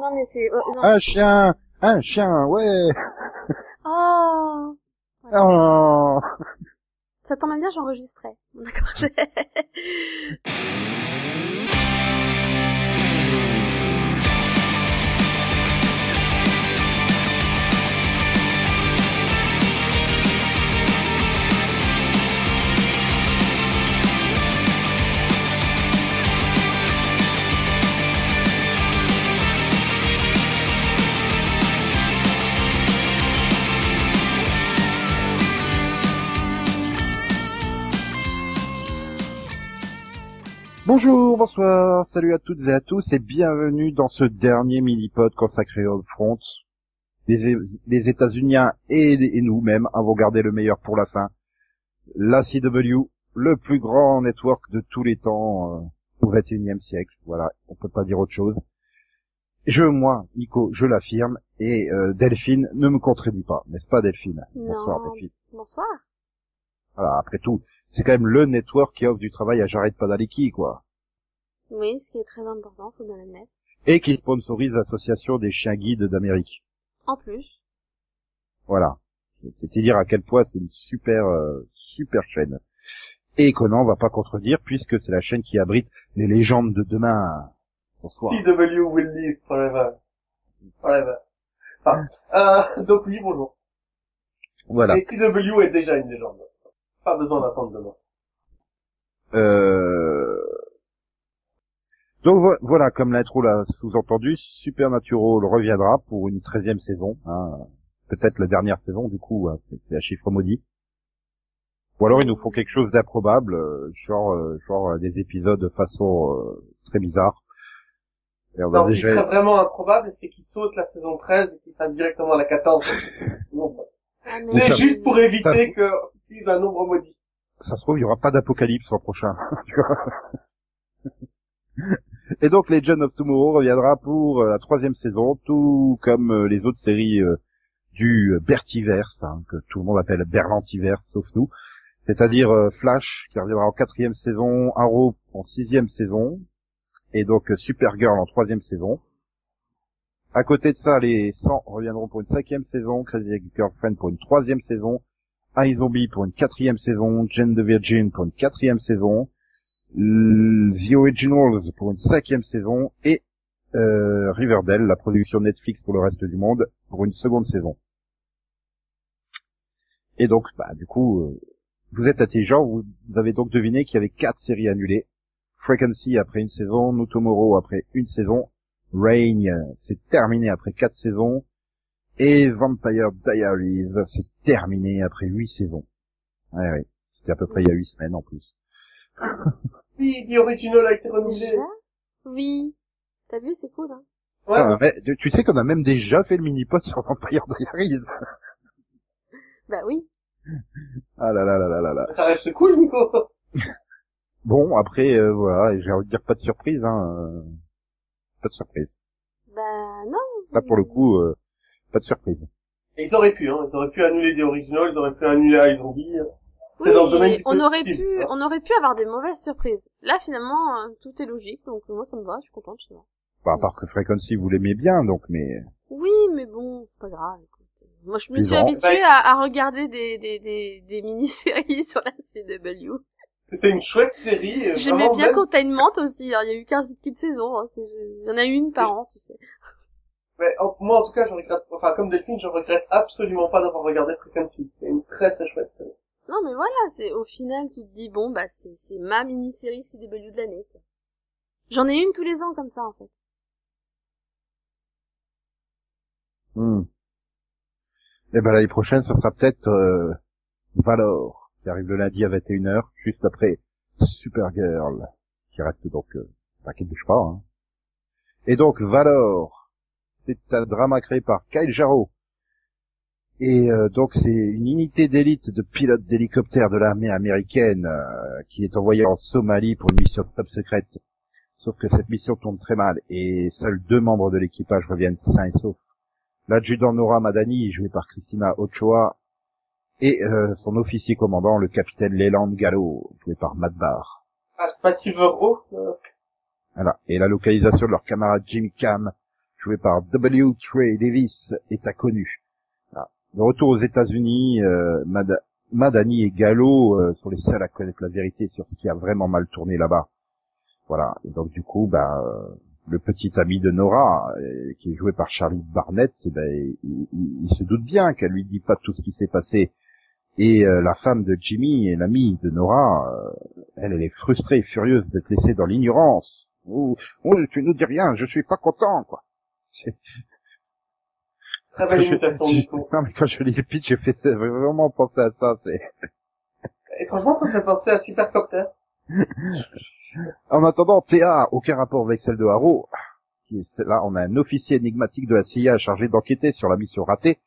Non, mais c'est... euh, non. Un chien, un chien, ouais. Oh Oh. Ça tombe bien, j'enregistrais. D'accord, Bonjour, bonsoir, salut à toutes et à tous et bienvenue dans ce dernier mini-pod consacré au front. Les, les États-Uniens et, et nous-mêmes avons gardé le meilleur pour la fin. La CW, le plus grand network de tous les temps euh, au XXIe siècle. Voilà, on peut pas dire autre chose. Je, moi, Nico, je l'affirme, et euh, Delphine ne me contredit pas, n'est-ce pas Delphine? Bonsoir. Delphine. Bonsoir. Voilà, après tout, c'est quand même le network qui offre du travail à Jared Padalecki, quoi. Oui, ce qui est très important, faut bien l'admettre. Et qui sponsorise l'association des chiens guides d'Amérique. En plus, Voilà. C'est dire à quel point c'est une super, euh, super chaîne. Et Conan va pas contredire puisque c'est la chaîne qui abrite les légendes de demain. Bonsoir. CW will live forever. Forever. Enfin, euh, donc oui, bonjour. Voilà. Et CW est déjà une légende. Pas besoin d'attendre demain. Euh... Donc voilà, comme l'intro l'a sous-entendu, Supernatural reviendra pour une treizième saison, hein. peut-être la dernière saison du coup, hein. c'est un chiffre maudit. Ou alors ils nous font quelque chose d'improbable, euh, genre euh, genre euh, des épisodes de façon euh, très bizarre. Non, ce qui serait vraiment improbable, c'est qu'ils sautent la saison 13 et qu'ils passent directement à la 14. Ah, c'est juste pour éviter que ça se trouve, il n'y aura pas d'apocalypse l'an prochain. Et donc Legend of Tomorrow reviendra pour euh, la troisième saison, tout comme euh, les autres séries euh, du Bertiverse, hein, que tout le monde appelle Berlantiverse, sauf nous. C'est-à-dire Flash, qui reviendra en quatrième saison, Arrow en sixième saison, et donc Supergirl en troisième saison. À côté de ça, les 100 reviendront pour une cinquième saison, Crazy Girlfriend pour une troisième saison, iZombie pour une quatrième saison, Jane the Virgin pour une quatrième saison, The Originals pour une cinquième saison et euh, Riverdale, la production Netflix pour le reste du monde, pour une seconde saison. Et donc, bah, du coup, euh, vous êtes intelligent, vous avez donc deviné qu'il y avait quatre séries annulées. Frequency après une saison, No Tomorrow après une saison, Reign, euh, c'est terminé après quatre saisons, et Vampire Diaries, c'est terminé après huit saisons. Ouais, ouais. C'était à peu près il y a huit semaines en plus. Oui, The Original a été renouvelé. Oui. T'as vu, c'est cool, hein Ouais, Ah, mais tu- sais qu'on a même déjà fait le mini-pod sur Vampire Diaries. Bah oui. Ah là là là là là là. ça reste cool, Nico. Bon, après, euh, voilà, j'ai envie de dire pas de surprise, hein. euh, Pas de surprise. Bah non. Là, pour le coup, euh, pas de surprise. Et ils auraient pu, hein. Ils auraient pu annuler The Original, ils auraient pu annuler iZombie. Oui, C'est dans le domaine du on aurait possible, pu, hein. on aurait pu avoir des mauvaises surprises. Là, finalement, euh, tout est logique, donc moi ça me va, je suis contente, pas. Bah, à part que Frequency, vous l'aimez bien, donc, mais... Oui, mais bon, c'est pas grave. Moi, je me suis bon. habituée à, à regarder des, des, des, des mini-séries sur la CW. C'était une chouette série. euh, J'aimais bien belle. Containment aussi. hein. Il y a eu 15 qu'une saison. hein. Il y en a eu une par an, tu sais. Mais en- moi, en tout cas, je regrette, enfin, comme Delphine, je regrette absolument pas d'avoir regardé Frequency. C'est une très très chouette série. Non, mais voilà, c'est au final, tu te dis bon, bah c'est c'est ma mini-série CW de l'année. quoi. J'en ai une tous les ans comme ça, en fait. Hmm. Et ben l'année prochaine, ce sera peut-être euh, Valor, qui arrive le lundi à 21h, juste après Supergirl, qui reste donc... Euh, enfin, qui ne bouge pas. Hein. Et donc, Valor, c'est un drama créé par Kyle Jarreau. Et euh, donc, c'est une unité d'élite de pilotes d'hélicoptères de l'armée américaine euh, qui est envoyée en Somalie pour une mission top secrète. Sauf que cette mission tourne très mal et seuls deux membres de l'équipage reviennent sains et saufs. L'adjudant Nora Madani, joué par Christina Ochoa, et euh, son officier commandant, le capitaine Leland Gallo, joué par Matt Barr. Ah, c'est pas Silver euh, Voilà. Et la localisation de leur camarade Jimmy Cam, joué par W. Trey Davis, est inconnu. Ah. De retour aux États-Unis, euh, Mad- Madani et Gallo euh, sont les seuls à connaître la vérité sur ce qui a vraiment mal tourné là-bas. Voilà. Et donc du coup, bah, euh, le petit ami de Nora, qui est joué par Charlie Barnett, eh ben, il, se doute bien qu'elle lui dit pas tout ce qui s'est passé. Et la femme de Jimmy et l'amie de Nora, elle, elle est frustrée et furieuse d'être laissée dans l'ignorance. Oh, oh, tu nous dis rien, je suis pas content, quoi. Très belle imitation, je- Nico. Non, mais quand je lis le pitch, j'ai fait vraiment pensé à ça. C'est... Et franchement, ça me fait penser à Supercopter. En attendant, Théa, aucun rapport avec celle de Haro. Qui est, là, on a un officier énigmatique de la CIA chargé d'enquêter sur la mission ratée.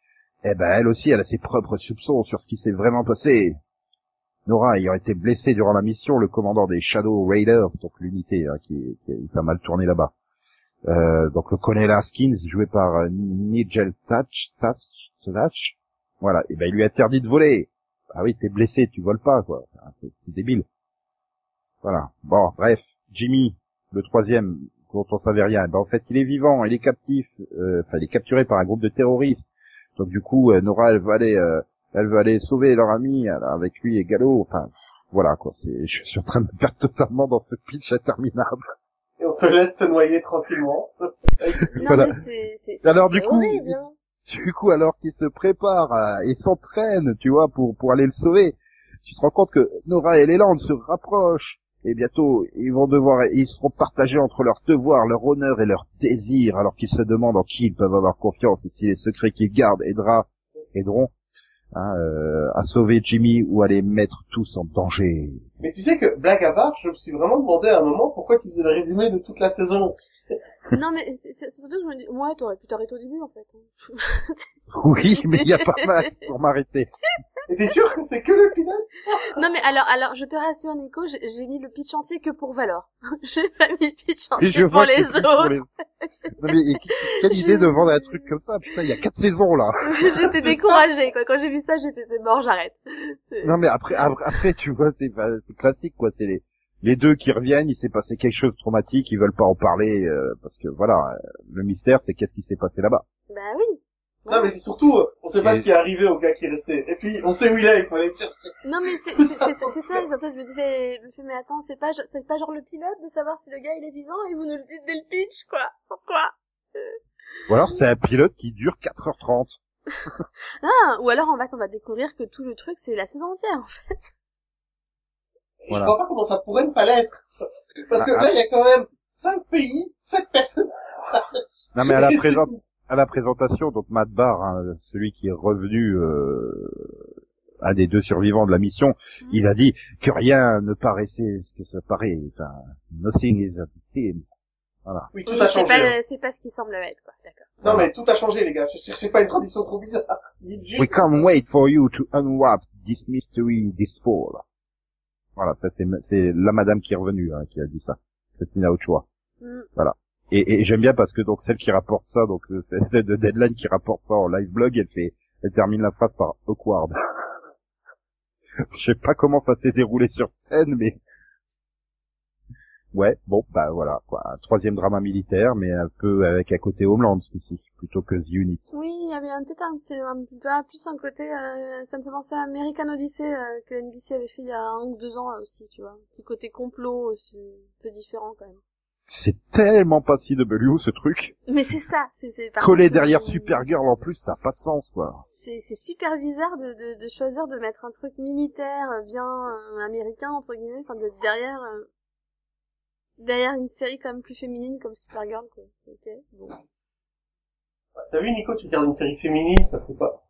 Eh ben, elle aussi, elle a ses propres soupçons sur ce qui s'est vraiment passé. Nora ayant été blessée durant la mission, le commandant des Shadow Raiders, donc l'unité hein, qui, qui ça a mal tourné là-bas. Euh, donc le colonel Haskins, joué par euh, Nigel Thatch, Thatch, voilà, et ben il lui interdit de voler. Ah oui, t'es blessé, tu voles pas, quoi. Enfin, C'est débile. Voilà. Bon, bref, Jimmy, le troisième, dont on savait rien, ben en fait il est vivant, il est captif, euh, enfin il est capturé par un groupe de terroristes. Donc du coup, euh, Nora, elle va aller, euh, elle veut aller sauver leur ami avec lui et Gallo. Enfin, voilà quoi. Je suis en train de me perdre totalement dans ce pitch interminable. Te laisse te noyer tranquillement. Non, Voilà. mais c'est, c'est, c'est Alors, c'est du coup, horrible, hein. Du coup, alors qu'il se prépare euh, et s'entraîne, tu vois, pour pour aller le sauver, tu te rends compte que Nora et Leland se rapprochent. Et bientôt, ils vont devoir, ils seront partagés entre leurs devoirs, leur honneur et leur désir, alors qu'ils se demandent en qui ils peuvent avoir confiance et si les secrets qu'ils gardent aidera, aideront hein, euh, à sauver Jimmy ou à les mettre tous en danger. Mais tu sais que, blague à part, je me suis vraiment demandé à un moment pourquoi tu faisais le résumé de toute la saison. Non, mais c'est, c'est- surtout que je me dis, ouais, t'aurais pu t'arrêter au début, en fait. hein. Oui, mais il y a pas mal pour m'arrêter. Et t'es sûr que c'est que le pilote non, mais alors, alors, je te rassure, Nico, j'ai, j'ai mis le pitch entier que pour Valor. j'ai pas mis le pitch entier je pour les autres. pour les- Non mais et- quelle idée de vendre un truc comme ça? Putain, il y a quatre saisons là. J'étais découragée, quoi. Quand j'ai vu ça, j'ai fait, c'est mort, j'arrête. Non mais après, après, après, tu vois, c'est bah, c'est classique quoi. C'est les les deux qui reviennent, il s'est passé quelque chose de traumatique, ils veulent pas en parler euh, parce que voilà, euh, le mystère c'est qu'est-ce qui s'est passé là-bas. Bah oui. Non mais c'est surtout, on sait pas Et- ce qui est arrivé au gars qui est resté. Et puis, on sait où il est, il faut aller le chercher. Non, mais c'est, c'est, ça, surtout, je me dis, mais, je me fais, mais attends, c'est pas, genre- c'est pas genre le pilote de savoir si le gars il est vivant et vous nous le dites dès le pitch, quoi. Pourquoi? Ou alors c'est un pilote qui dure 4h30. Ah, ou alors, en fait, on va découvrir que tout le truc, c'est la saison entière, en fait. Voilà. Je vois pas comment ça pourrait ne pas l'être. Parce que Ah, là, il y a quand même 5 pays, 7 personnes. Non mais à la Et c'est- présent à la présentation, donc Matt Barr, hein, celui qui est revenu euh, un des deux survivants de la mission, il a dit que rien ne paraissait ce que ça paraît. Enfin, nothing is as it seems. Oui, tout a c'est changé. pas, hein. c'est pas ce qui semble être, quoi. D'accord. Non mais tout a changé, les gars. Je cherchais pas une traduction trop bizarre. Juste... We can't wait for you to unwrap this mystery this fall. Voilà, ça c'est c'est la madame qui est revenue hein, qui a dit ça, Christina Ochoa. Mm. Et, et j'aime bien parce que donc celle qui rapporte ça, donc euh, celle de, de Deadline qui rapporte ça en live blog, elle fait, elle termine la phrase par awkward. Je sais pas comment ça s'est déroulé sur scène, mais ouais, bon bah voilà quoi, un troisième drama militaire, mais un peu avec un côté Homeland ce coup-ci, plutôt que The Unit. Oui, il y avait peut-être un, petit- un peu plus un côté, euh, ça me fait penser à American Odyssey, euh, que NBC avait fait il y a un ou deux ans euh, aussi, tu vois. Petit côté complot, aussi, un peu différent quand même. C'est tellement pas CW ce truc. Mais c'est ça, c'est, Collé derrière Supergirl en plus, ça a pas de sens quoi. C'est, c'est super bizarre de, de, de choisir de mettre un truc militaire euh, bien euh, américain entre guillemets, enfin d'être derrière euh, derrière une série quand même plus féminine comme Supergirl quoi. Ok, bon. T'as vu, Nico, tu regardes une série féminine, ça fait pas.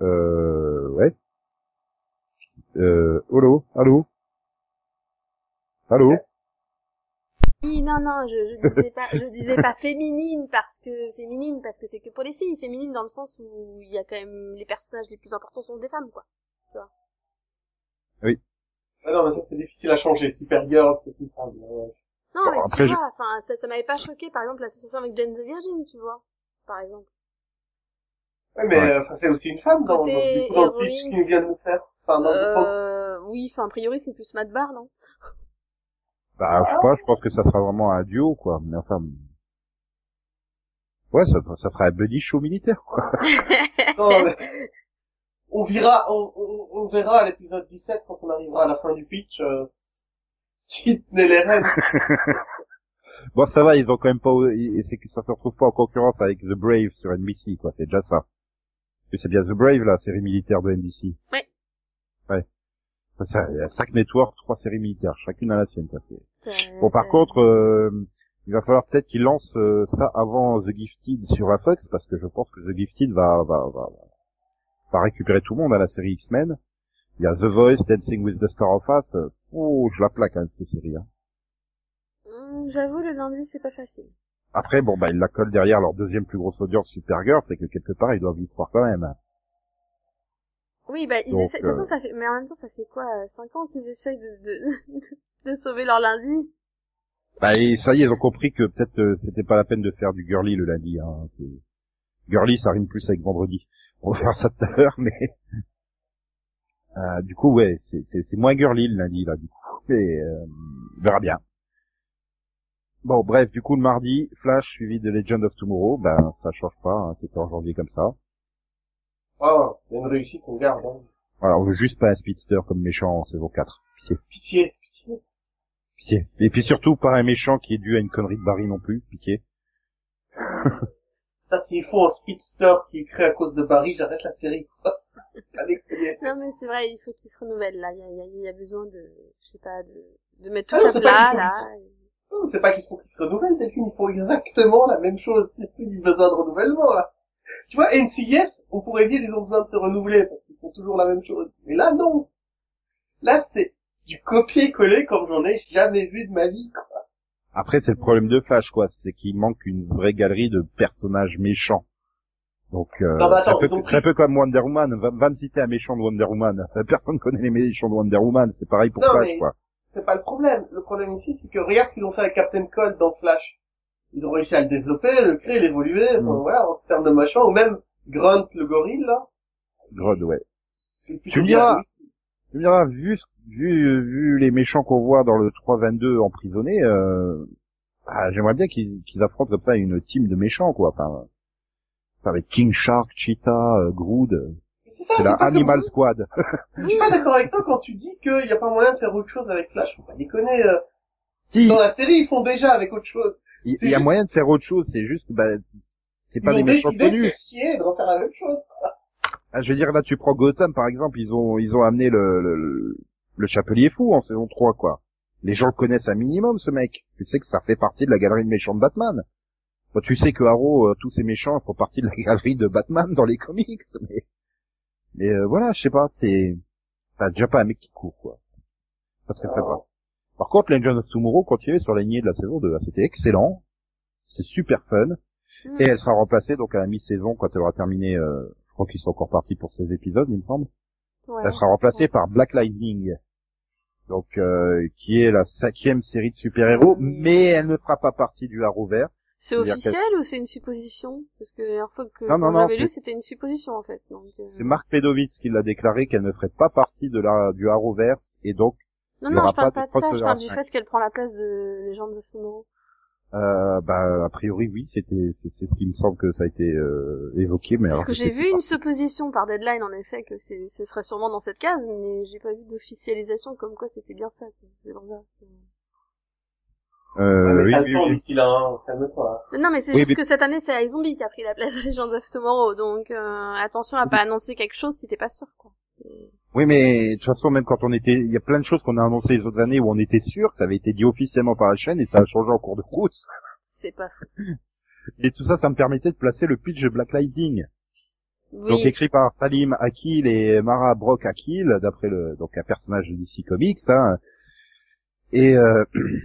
Euh, ouais. Euh, allô, allô, allô. Oui, non, non, je, je disais pas, je disais pas féminine parce que féminine parce que c'est que pour les filles, féminine dans le sens où il y a quand même les personnages les plus importants sont des femmes quoi. Ah non, mais ça c'est difficile à changer. Supergirl, c'est une femme. ouais. Non, Bon, mais après, tu vois, enfin ça, ça m'avait pas choqué par exemple l'association avec Jane the Virgin, tu vois, par exemple. Ouais, mais Ouais. euh, enfin, c'est aussi une femme dans, dans, dans le pitch héroïne. qu'il vient de nous faire. Enfin, dans le propos. Euh, oui, enfin a priori c'est plus Matt Barr, non? Bah, je sais pas, je pense que ça sera vraiment un duo, quoi. Mais enfin, Ouais, ça, ça sera un buddy show militaire, quoi. Non, mais on verra, on, on, on verra à l'épisode 17 quand on arrivera à la fin du pitch, euh, qui tenait les rênes. Bon, ça va, ils ont quand même pas, et c'est que ça se retrouve pas en concurrence avec The Brave sur NBC, quoi. C'est déjà ça. Et c'est bien The Brave, la série militaire de NBC. Ouais. Ouais. Ça, c'est- Il y a cinq networks, trois séries militaires, chacune à la sienne, quoi. C'est- Bon, par contre, euh, il va falloir peut-être qu'ils lancent euh, ça avant The Gifted sur la Fox, parce que je pense que The Gifted va, va, va, va récupérer tout le monde à la série X-Men. Il y a The Voice, Dancing with the Star of Us. euh, Oh, je la plaque, quand même, cette série. Hein. Hum, J'avoue, le lundi, c'est pas facile. Après, bon, bah, ils la collent derrière leur deuxième plus grosse audience, Supergirl, c'est que quelque part, ils doivent y croire quand même. Oui, bah, ils Donc, essaient, de toute façon, euh, ça fait, mais en même temps, ça fait quoi, 5 ans qu'ils essayent de, de, de, sauver leur lundi? Bah, et ça y est, ils ont compris que peut-être euh, c'était pas la peine de faire du girly le lundi. Hein. Girly, ça rime plus avec vendredi. On va faire ça tout à l'heure, mais Euh, du coup, ouais, c'est- c'est c'est moins girly le lundi là, du coup. Mais euh, on verra bien. Bon, bref, du coup le mardi, Flash suivi de Legend of Tomorrow, ben ça change pas, hein, c'était en janvier comme ça. Ah, c'est une réussite qu'on garde, hein. Voilà, on veut juste pas un speedster comme méchant en saison 4. Pitié, Pitié, pitié. pitié. Et puis surtout pas un méchant qui est dû à une connerie de Barry non plus, pitié. Ça, s'il faut un speedster qui est créé à cause de Barry, j'arrête la série. Allez. Non, mais c'est vrai, il faut qu'ils se renouvellent, là. Il y a, il y a, il y a besoin de, je sais pas, de, de mettre Ah tout non, à c'est plat, là. Non, C'est pas qu'il faut qu'ils se renouvellent, Delphine, ils font exactement la même chose. C'est plus du besoin de renouvellement, là. Tu vois, NCIS, on pourrait dire ils ont besoin de se renouveler, parce qu'ils font toujours la même chose. Mais là, non. Là, c'est du copier-coller comme j'en ai jamais vu de ma vie, quoi. Après, c'est le problème de Flash, quoi, c'est qu'il manque une vraie galerie de personnages méchants. Donc, euh, bah, c'est un peu, ils ont c'est un peu comme Wonder Woman. Va, va me citer un méchant de Wonder Woman. Personne connaît les méchants de Wonder Woman. C'est pareil pour Non, Flash, mais- quoi. C'est pas le problème. Le problème ici, c'est que regarde ce qu'ils ont fait avec Captain Cold dans Flash. Ils ont réussi à le développer, le créer, l'évoluer, enfin, Mm. voilà, en termes de machin, ou même Grunt, le gorille, là. Grodd, ouais. Tu me diras. Tu me diras, vu, vu, vu les méchants qu'on voit dans le 3.22 emprisonnés, euh, ah, j'aimerais bien qu'ils qu'ils affrontent comme ça une team de méchants, quoi. Enfin, avec King Shark, Cheetah, euh, Groot. euh, C'est la Animal. Squad. Je suis pas d'accord avec toi quand tu dis qu'il n'y a pas moyen de faire autre chose avec Flash. Faut pas déconner. euh. si, Dans la série, ils font déjà avec autre chose. Il y a moyen de faire autre chose. C'est juste, que, bah, c'est pas des méchants connus. de refaire la même chose. Ah, je veux dire, là, tu prends Gotham, par exemple, ils ont, ils ont amené le, le, le Chapelier Fou en saison 3, quoi. Les gens le connaissent un minimum, ce mec. Tu sais que ça fait partie de la galerie de méchants de Batman. Bon, tu sais que Arrow, euh, tous ces méchants font partie de la galerie de Batman dans les comics, mais, mais euh, voilà, je sais pas, c'est, enfin, déjà pas un mec qui court, quoi. Ça serait sympa. Par contre, Legend of Tomorrow continuait sur la lignée de la saison 2. C'était excellent. C'était super fun. Hmm. Et elle sera remplacée donc à la mi-saison quand elle aura terminé, euh, je crois qu'ils sont encore partis pour 16 épisodes, il me semble. Ouais. Elle sera remplacée par Black Lightning. Donc, euh, qui est la cinquième série de super-héros, mais elle ne fera pas partie du Arrowverse. C'est officiel ou c'est une supposition? Parce que la dernière fois que Non, non, on non, c'est- lu, c'était une supposition en fait. Donc, euh, C'est Mark Pedovitz qui l'a déclaré qu'elle ne ferait pas partie de la, du Arrowverse, et donc, Non, non, je parle pas pas de ça, je parle du fait qu'elle prend la place de Legends of Tomorrow. euh, bah, a priori, oui, c'était, c'est ce qui me semble que ça a été euh, évoqué, mais Parce alors que je j'ai vu une supposition par Deadline en effet que c'est, ce serait sûrement dans cette case, mais j'ai pas vu d'officialisation comme quoi c'était bien ça. C'est. Euh, Ouais, mais oui, oui, oui. là, hein. Calme-toi. Non mais c'est Oui, juste mais- que cette année c'est iZombie qui a pris la place de Legends of Tomorrow, donc euh, attention à pas annoncer quelque chose si t'es pas sûr quoi. Oui, mais de toute façon, même quand on était, il y a plein de choses qu'on a annoncées les autres années où on était sûr que ça avait été dit officiellement par la chaîne et ça a changé en cours de route. C'est pas fou. Et tout ça, ça me permettait de placer le pitch de Black Lightning. Oui. Donc écrit par Salim Akil et Mara Brock Akil, d'après le donc un personnage de DC Comics. Hein. Et euh,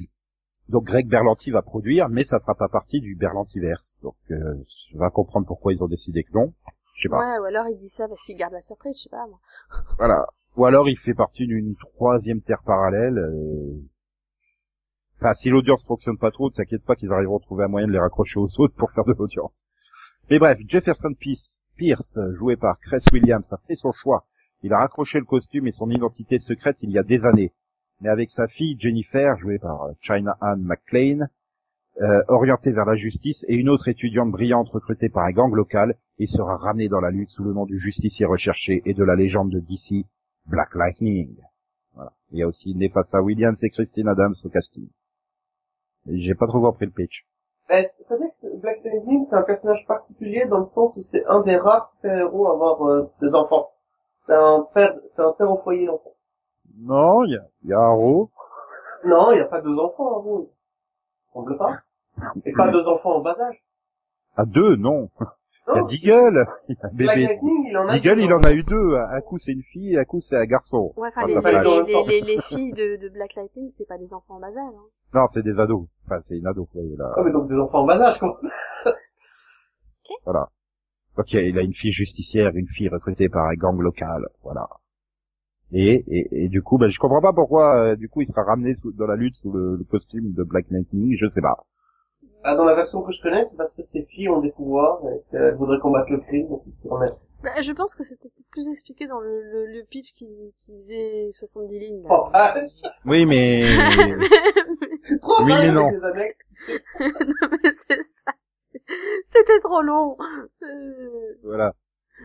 donc Greg Berlanti va produire, mais ça fera pas partie du Berlantiverse. Donc euh, je vais comprendre pourquoi ils ont décidé que non. Je sais pas. Ouais, ou alors il dit ça parce qu'il garde la surprise, je sais pas moi. Voilà. Ou alors il fait partie d'une troisième terre parallèle. euh. Enfin, si l'audience fonctionne pas trop, t'inquiète pas qu'ils arriveront à trouver un moyen de les raccrocher aux autres pour faire de l'audience. Mais bref, Jefferson Pierce, Pierce, joué par Cress Williams, a fait son choix. Il a raccroché le costume et son identité secrète il y a des années. Mais avec sa fille Jennifer, jouée par China Anne McClain, euh, orientée vers la justice et une autre étudiante brillante recrutée par un gang local et sera ramenée dans la lutte sous le nom du justicier recherché et de la légende de DC, Black Lightning. Voilà. Il y a aussi Nefassa Williams et Christine Adams au casting. J'ai pas trop compris le pitch. Mais c'est vrai que Black Lightning, c'est un personnage particulier dans le sens où c'est un des rares super-héros à avoir euh, des enfants. C'est un père, c'est un père au foyer d'enfants. Non, il y a, il y a Arrow. Non, il n'y a pas deux enfants, vous. On veut pas. Et pas deux enfants en bas âge. À deux, non. Il y a Non, Deagle. Il y a bébé. Lightning, il en a Deagle, deux il en a eu deux. Un coup, c'est une fille, un coup, c'est un garçon. Ouais, enfin, Oh, les, ça les, flash. les, les, les filles de, de Black Lightning, c'est pas des enfants en bas âge, hein. Non, c'est des ados. Enfin, c'est une ado. là. Ah, mais donc des enfants en bas âge, quoi. Voilà. Ok, il a une fille justicière, une fille recrutée par un gang local. Voilà. Et, et, et du coup, ben, je comprends pas pourquoi, euh, du coup, il sera ramené sous, dans la lutte sous le, le costume de Black Lightning. Je sais pas. Ah, dans la version que je connais, c'est parce que ces filles ont des pouvoirs et qu'elles voudraient combattre le crime, donc ils s'y remettent. Bah, je pense que c'était peut-être plus expliqué dans le, le, le pitch qui, qui faisait 70 lignes. là. Oh, ah, Oui, mais trop Oui, mal mais non. les annexes. non, mais c'est ça. C'était trop long. Euh, voilà.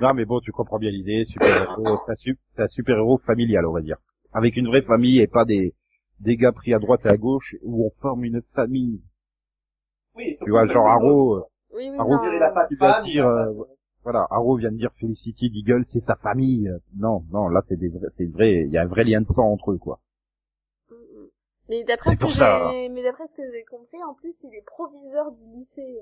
Non, mais bon, tu comprends bien l'idée. Super héros, c'est un, su- c'est un super héros familial, on va dire, avec une vraie famille et pas des des gars pris à droite et à gauche où on forme une famille. Oui, Tu vois, genre Arrow. Oui, oui, Arrow, non. Il dire, pas euh, Voilà, Arrow vient de dire Felicity Deagle, c'est sa famille. Non, non, là c'est des vrais, c'est vrai, il y a un vrai lien de sang entre eux, quoi. Mm, mm. Mais d'après C'est ce que pour ça. j'ai, mais d'après ce que j'ai compris, en plus, il est proviseur du lycée.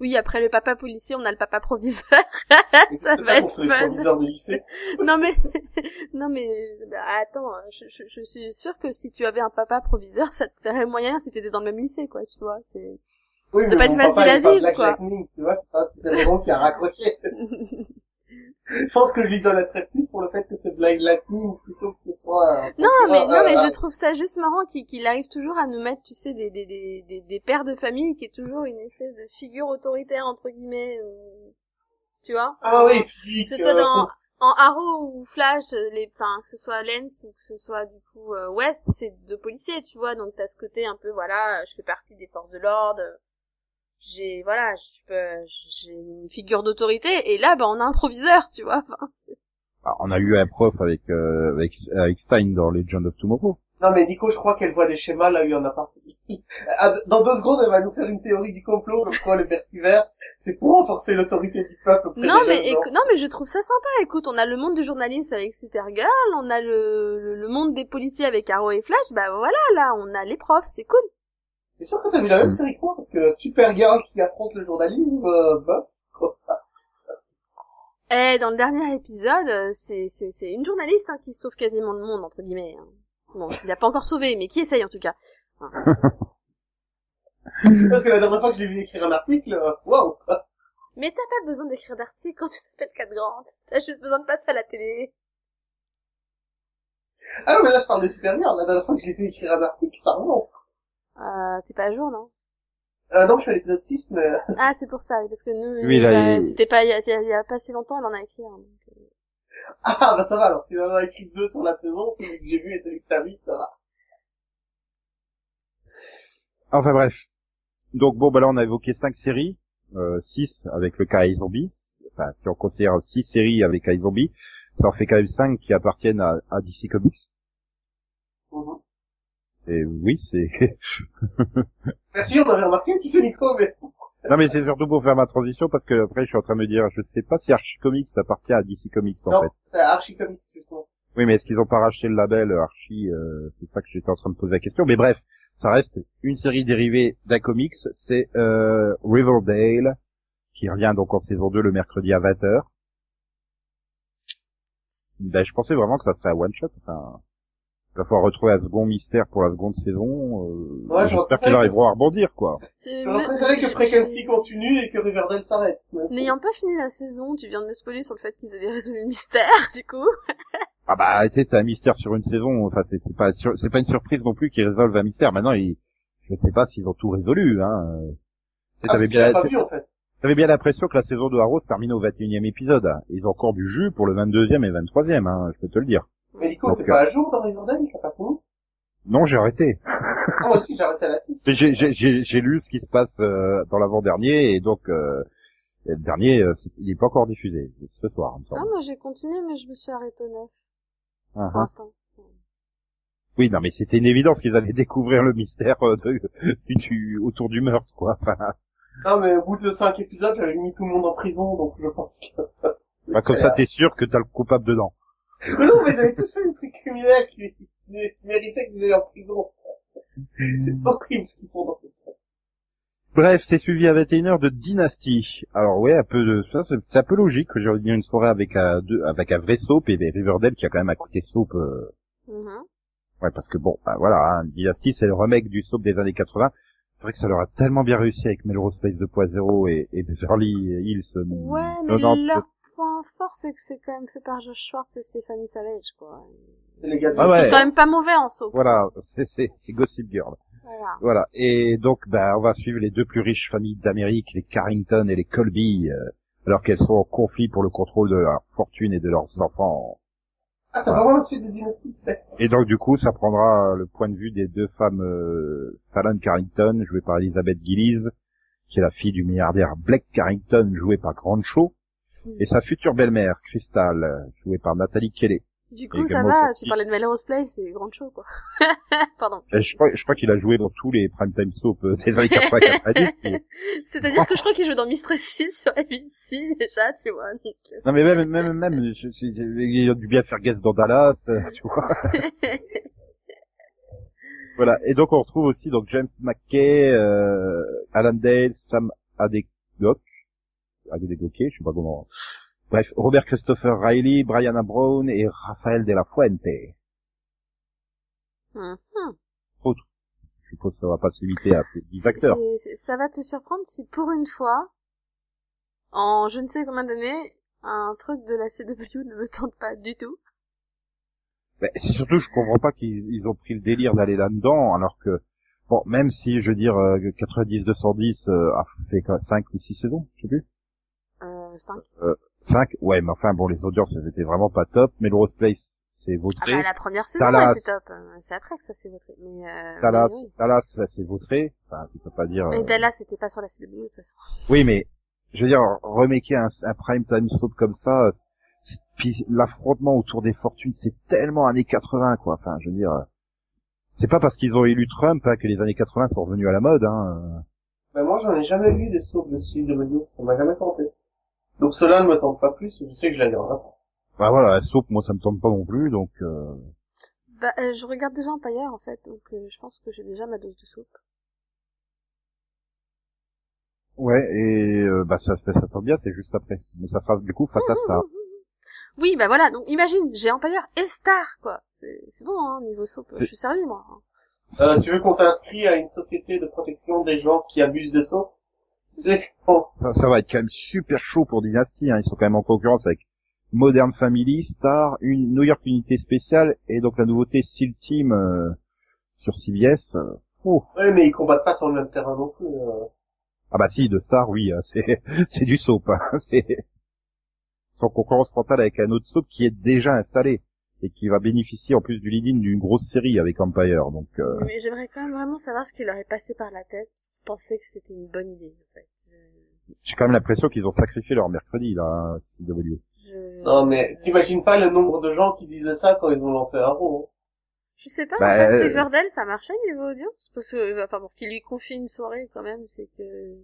Oui, après le papa policier, on a le papa proviseur. ça va être fun. lycée. Non mais, non mais, bah, attends, je, je, je suis sûre que si tu avais un papa proviseur, ça te ferait moyen si t'étais dans le même lycée, quoi, tu vois, c'est... Oui, pas facile à vivre, quoi. Lightning, tu vois, c'est pas qui a raccroché. Je pense que je plus pour le fait que c'est Black Lightning plutôt que ce soit Non, mais, non, mais euh, je trouve ça juste marrant qu'il arrive toujours à nous mettre, tu sais, des, des, des, des, des pères de famille qui est toujours une espèce de figure autoritaire, entre guillemets, euh, tu vois? Ah oui, Que ce soit euh, dans, en Arrow ou Flash, euh, les, enfin, que ce soit Lens ou que ce soit, du coup, euh, West, c'est deux policiers, tu vois, donc t'as ce côté un peu, voilà, je fais partie des forces de l'ordre, j'ai, voilà, je peux, j'ai une figure d'autorité, et là, bah, on a un proviseur, tu vois, enfin, Ah, on a eu un prof avec, euh, avec, avec Stein dans Legend of Tomorrow. Non mais Nico, je crois qu'elle voit des schémas là où il y en a pas. Ah, Dans deux secondes, elle va nous faire une théorie du complot comme quoi le vertiverse, c'est pour renforcer l'autorité du peuple. auprès Non des mais non mais je trouve ça sympa. Écoute, on a le monde du journalisme avec Supergirl, on a le, le, le monde des policiers avec Arrow et Flash. Bah voilà, là on a les profs, c'est cool. C'est sûr que t'as vu la même série que moi parce que Supergirl qui affronte le journalisme, euh, bah, quoi. Eh, dans le dernier épisode, euh, c'est c'est c'est une journaliste hein, qui sauve quasiment le monde entre guillemets. hein. Bon, il a pas encore sauvé, mais qui essaye en tout cas. Parce que la dernière fois que je l'ai vu écrire un article, euh, waouh. Mais t'as pas besoin d'écrire d'article quand tu t'appelles Cat Grant. T'as juste besoin de passer à la télé. Ah non mais là je parle de Supergirl, la dernière fois que j'ai vu écrire un article, ça remonte. Euh, t'es pas à jour, non? Euh, non, je suis à l'épisode 6, mais... Ah, c'est pour ça, parce que nous, Oui, là, bah, il- c'était pas il y, a, il y a pas si longtemps, elle en a écrit un. donc, euh. Ah, bah ça va, alors, si on en a écrit deux sur la saison, celui que j'ai vu et celui que t'as vu, ça va. Enfin bref. Donc bon, bah là on a évoqué cinq séries, euh, six avec le cas iZombie. Enfin, si on considère six séries avec iZombie, ça en fait quand même cinq qui appartiennent à, à DC Comics. Mhm. Et oui, c'est. Merci, on avait remarqué, tu sais, Nico, mais... non mais c'est surtout pour faire ma transition parce que après je suis en train de me dire, je sais pas si Archie Comics appartient à DC Comics en non, fait. c'est Archie Comics, justement. Oui, mais est-ce qu'ils ont pas racheté le label euh, Archie euh, C'est ça que j'étais en train de poser la question. Mais bref, ça reste une série dérivée d'un comics. C'est euh, Riverdale, qui revient donc en saison 2 le mercredi à 20h. Ben, je pensais vraiment que ça serait un one-shot. Enfin, il va falloir retrouver un second mystère pour la seconde saison. Euh, Ouais, J'espère qu'ils arriveront à rebondir, quoi. J'aurais préféré que Frequency continue et que Riverdale s'arrête. mais- N'ayant pas fini la saison, tu viens de me spoiler sur le fait qu'ils avaient résolu le mystère, du coup. Ah bah, tu sais, c'est un mystère sur une saison. Enfin, c'est pas sur- c'est pas une surprise non plus qu'ils résolvent un mystère. Maintenant, ils, je sais pas s'ils ont tout résolu. Hein. Tu sais, Ah, T'avais bien, en fait. T'avais bien l'impression que la saison de Arrow se termine au 21e épisode. Ils ont encore du jus pour le 22e et 23e, hein, je peux te le dire. Mais Nico, t'es pas à jour dans Riverdale, t'as pas fini Non, j'ai arrêté. Ah, moi aussi, j'ai arrêté à la 6. Mais J'ai j'ai- j'ai- j'ai lu ce qui se passe euh, dans l'avant-dernier et donc euh, le dernier, euh, il est pas encore diffusé ce soir, il me Ah, semble. moi j'ai continué, mais je me suis arrêtée au 9 Ah, pour ah. l'instant. Oui, non, mais c'était une évidence qu'ils allaient découvrir le mystère euh, de, du, du- autour du meurtre, quoi. Enfin, Non, mais au bout de 5 épisodes, j'avais mis tout le monde en prison, donc je pense que... bah, comme ça, t'es sûr que t'as le coupable dedans. Mais non, mais ils avaient tous fait une truc criminel qui, qui méritait qu'ils aient en prison. C'est horrible ce qu'ils font dans cette série. Bref, c'est suivi à 21h de Dynasty. Alors ouais, un peu de ça, c'est c'est un peu logique que j'ai envie de dire une soirée avec un, deux- avec un vrai soap et des Riverdale qui a quand même un côté soap. euh, Mhm. Ouais, parce que bon, bah voilà, hein, Dynasty c'est le remake du soap des années 80. C'est vrai que ça leur a tellement bien réussi avec Melrose Place 2.0 et, et Beverly Hills. euh, Ouais, mais 90. leur point fort, c'est que c'est quand même fait par Josh Schwartz et Stephanie Savage, quoi. C'est les gars de... Ah ouais. sont quand même pas mauvais en saut. Voilà, c'est c'est c'est Gossip Girl. Voilà. Voilà. Et donc, bah, on va suivre les deux plus riches familles d'Amérique, les Carrington et les Colby, euh, alors qu'elles sont en conflit pour le contrôle de leur fortune et de leurs enfants. Ah, c'est vraiment la suite de Dynasty. D'accord. Et donc, du coup, ça prendra le point de vue des deux femmes euh, Fallon Carrington, jouée par Elizabeth Gillies, qui est la fille du milliardaire Blake Carrington, joué par Grand Show, et sa future belle-mère, Crystal, euh, jouée par Nathalie Kelly. Du coup, ça va, tu parlais de Melrose Place, c'est grand show, quoi. Pardon. Et je crois, je crois qu'il a joué dans tous les primetime soap euh, des années 80-90. mais- C'est-à-dire que je crois qu'il joue dans Mistress 6 sur ABC, déjà, tu vois. donc, euh. Non mais même même même je, il a dû bien faire guest dans Dallas, euh, tu vois. voilà. Et donc on retrouve aussi donc James McKay, euh, Alan Dale, Sam Adegok, Adegok, je sais pas comment. Bref, Robert Christopher Riley, Brianna Brown et Rafael de la Fuente. Mhm. Je suppose que ça va pas se limiter à ces 10 acteurs. Ça va te surprendre si pour une fois, en je ne sais combien d'années, un truc de la CW ne me tente pas du tout. Mais c'est surtout, je comprends pas qu'ils ils ont pris le délire d'aller là-dedans, alors que, bon, même si, je veux dire, euh, 90-210 euh, a fait 5 ou 6 saisons, je sais plus. Euh, 5. 5, ouais, mais enfin, bon, les audiences, elles étaient vraiment pas top. Melrose Place, c'est Ah vautré. bah la première saison, Dallas. ouais, c'est top. Euh, C'est après que ça s'est voté. Mais, euh, Dallas, mais oui. Dallas, ça c'est vautré. Enfin, tu peux pas dire... Mais euh, Dallas, c'était pas sur la CW, de toute façon. Oui, mais, je veux dire, remaker un, un prime time soap comme ça, puis l'affrontement autour des fortunes, c'est tellement années 80, quoi. Enfin, je veux dire... euh, C'est pas parce qu'ils ont élu Trump hein, que les années 80 sont revenus à la mode, hein. Ben, moi, j'en ai jamais vu des sauts de CW. Ça m'a jamais tenté. Donc cela ne me tente pas plus, je sais que je la regarderai pas. Bah voilà, la soap, moi ça me tombe pas non plus, donc euh... Bah, euh, je regarde déjà Empire, en fait, donc euh, je pense que j'ai déjà ma dose de soupe. ouais, et euh, bah ça, ça tombe bien, c'est juste après. Mais ça sera du coup face à Star. Oui, bah voilà, donc imagine, j'ai Empire et Star, quoi. C'est bon, hein, niveau soupe, je suis servi, moi. hein. Euh, tu veux qu'on t'inscrit à une société de protection des gens qui abusent sais qu'on... Ça, ça va être quand même super chaud pour Dynasty, hein. ils sont quand même en concurrence avec Modern Family, Star, une New York Unité Spéciale, et donc la nouveauté Seal Team euh, sur CBS. euh, oh. Ouais, mais ils combattent pas sur le même terrain non plus. euh. Ah bah si, de Star, oui, hein, c'est c'est du soap, hein. c'est son concurrence frontale avec un autre soap qui est déjà installé et qui va bénéficier en plus du lead-in d'une grosse série avec Empire, donc... euh, Mais j'aimerais quand même vraiment savoir ce qui leur est passé par la tête. Pensais que c'était une bonne idée, J'ai quand même l'impression qu'ils ont sacrifié leur mercredi, là, hein, CW. Je... Non, mais t'imagines pas le nombre de gens qui disaient ça quand ils ont lancé Arrow. Je sais pas, Bah, en fait, euh, Riverdale, ça marchait niveau audience Parce que, euh, enfin, pour qu'il lui confie une soirée, quand même, c'est que...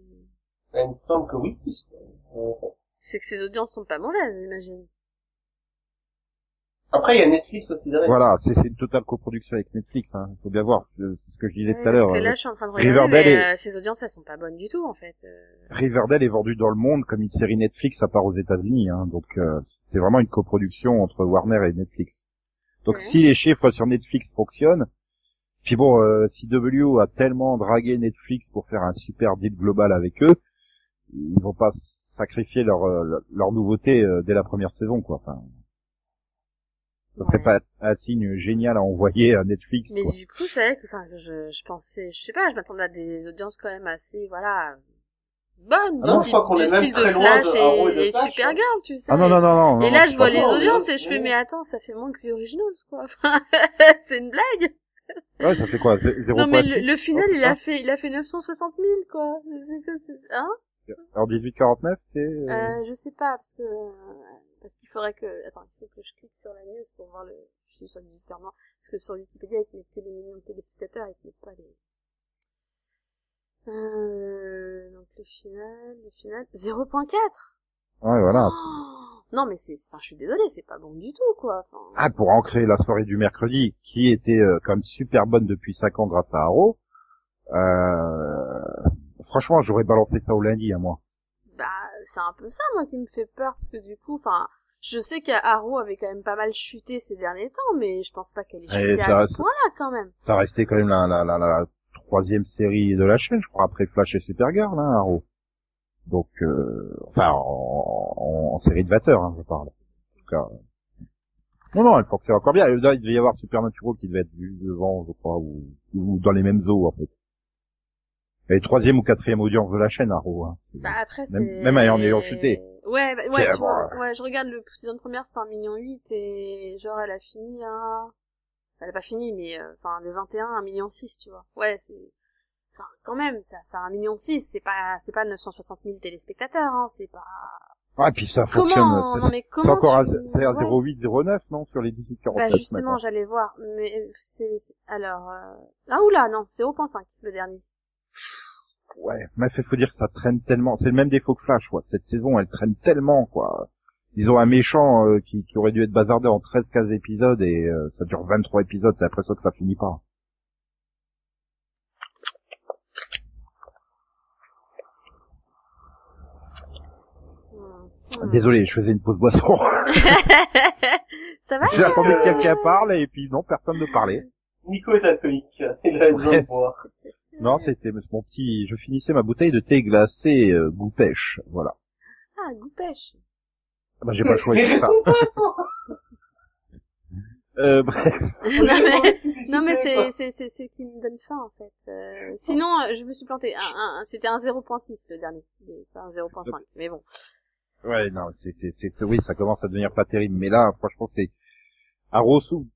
hein. Il me semble que oui. puisque, euh, C'est que ses audiences sont pas mauvaises, j'imagine. Après, il y a Netflix aussi derrière. Voilà, c'est c'est une totale coproduction avec Netflix, hein. faut bien voir, euh, c'est ce que je disais Ouais, tout à l'heure. Parce que euh, là, je suis en train de regarder, Riverdale mais est- euh, ses audiences, elles sont pas bonnes du tout, en fait. Euh, Riverdale est vendu dans le monde comme une série Netflix à part aux États-Unis, hein. donc euh, c'est vraiment une coproduction entre Warner et Netflix. Donc Ouais. si les chiffres sur Netflix fonctionnent, puis bon, euh, CW a tellement dragué Netflix pour faire un super deal global avec eux, ils vont pas sacrifier leur euh, leur nouveauté euh, dès la première saison, quoi. Enfin, ça serait Ouais. pas un signe génial à envoyer à Netflix, Mais quoi. du coup, c'est vrai que, enfin, je, je pensais, je sais pas, je m'attendais à des audiences quand même assez, voilà, bonnes, Ah non, du je crois style, qu'on est même très loin de Arrow et et, et Supergirl, tu sais. Ah non non non non. Et non, là, je vois les audiences et je fais, mais- attends, ça fait moins que The Originals, quoi. Enfin, c'est une blague. Ouais, ça fait quoi 0.6 Non mais le, le final, Oh, il a fait, il a fait 960 000 quoi. Hein? Alors 1849, c'est... euh, euh, Je sais pas parce que parce qu'il faudrait que attends, il faut que je clique sur la news pour voir le. Je suis sur le différent parce que sur Wikipédia ils te mettent que les millions de téléspectateurs, ils te mettent pas les. Euh, donc le final, le final, 0.4 Ouais, voilà. Oh Non mais c'est, enfin je suis désolée, c'est pas bon du tout quoi. Enfin, Ah, pour ancrer la soirée du mercredi, qui était euh, quand même super bonne depuis 5 ans grâce à Arrow, euh, franchement, j'aurais balancé ça au lundi, à moi. C'est un peu ça, moi, qui me fait peur, parce que du coup, enfin, je sais qu'Arrow avait quand même pas mal chuté ces derniers temps, mais je pense pas qu'elle ait chuté ça à reste- ce point-là, quand même. Ça restait quand même la, la, la, la troisième série de la chaîne, je crois, après Flash et Supergirl, hein, Arrow. Donc, euh, enfin, en, en, en série de 20 heures, hein, je parle. En tout cas. euh. Non, non, il faut que c'est encore bien. Là, il devait y avoir Supernatural qui devait être vu devant, je crois, ou, ou dans les mêmes eaux, en fait. Et troisième ou quatrième audience de la chaîne, Arrow. Hein. Bah, après, c'est... Même- même en ayant chuté. Ouais, bah, ouais, tu vois, ouais. je regarde le saison première, c'était un million huit, et genre, elle a fini à... Elle a pas fini, mais, euh, enfin, le 21, un million six, tu vois. Ouais, c'est... Enfin, quand même, ça, c'est un million six, c'est pas, c'est pas 960 000 téléspectateurs, hein, c'est pas... Ah, et puis ça fonctionne. Comment, non mais comment encore à, tu- c'est à ouais. 0,809, non, sur les 18,49 Bah justement, j'allais voir, mais c'est c'est- alors euh... ah oula non, c'est 0.5 le dernier. Ouais, mais il faut dire que ça traîne tellement. C'est le même défaut que Flash, quoi. Cette saison, elle traîne tellement, quoi. Ils ont un méchant euh, qui, qui aurait dû être bazardé en 13-15 épisodes et euh, ça dure 23 épisodes, t'as l'impression que ça finit pas. Hmm. Hmm. Désolé, je faisais une pause boisson. Ça va J'attendais que quelqu'un parle et puis non, personne ne parlait. Nico est alcoolique. Il a besoin de boire. Non, c'était mon petit... Je finissais ma bouteille de thé glacé euh, goût pêche, voilà. Ah, goût pêche. Ah Bah, j'ai pas le choix de Mais faire ça. Euh, bref. non mais non mais c'est c'est c'est c'est qui me donne faim en fait. Euh, sinon euh, je me suis planté. Un, un, un- c'était un 0.6 le dernier, pas un 0.5. Mais bon. Ouais, non, c'est, c'est, c'est, c'est- oui, ça commence à devenir pas terrible. Mais là, franchement, c'est Arrosu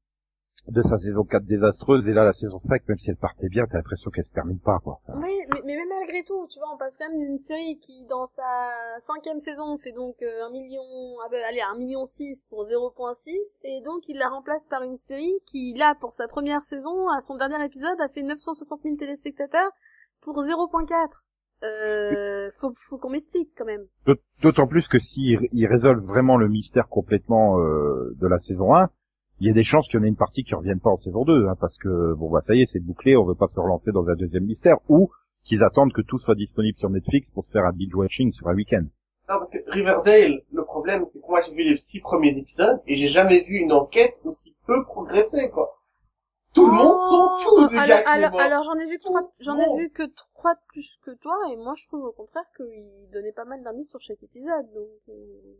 de sa saison 4 désastreuse et là la saison 5, même si elle partait bien, t'as l'impression qu'elle se termine pas, quoi. Oui, mais, mais même malgré tout, tu vois, on passe quand même d'une série qui, dans sa cinquième saison, fait donc euh, un million, ah ben, allez, un million six pour 0.6, et donc il la remplace par une série qui, là, pour sa première saison, à son dernier épisode, a fait 960 000 téléspectateurs pour 0.4. Euh, faut, faut qu'on m'explique quand même. D'aut- D'autant plus que s'ils ils résolvent vraiment le mystère complètement euh, de la saison 1, il y a des chances qu'il y en ait une partie qui revienne pas en saison 2, hein, parce que bon bah ça y est, c'est bouclé, on veut pas se relancer dans un deuxième mystère, ou qu'ils attendent que tout soit disponible sur Netflix pour se faire un binge watching sur un week-end. Non, parce que Riverdale, le problème, c'est que moi j'ai vu les six premiers épisodes et j'ai jamais vu une enquête aussi peu progresser, quoi. Tout le monde s'en fout du Oh, alors, gars qui est alors, j'en ai vu que trois, j'en ai vu que trois de plus que toi, et moi je trouve au contraire qu'il donnait pas mal d'indices sur chaque épisode, donc, euh,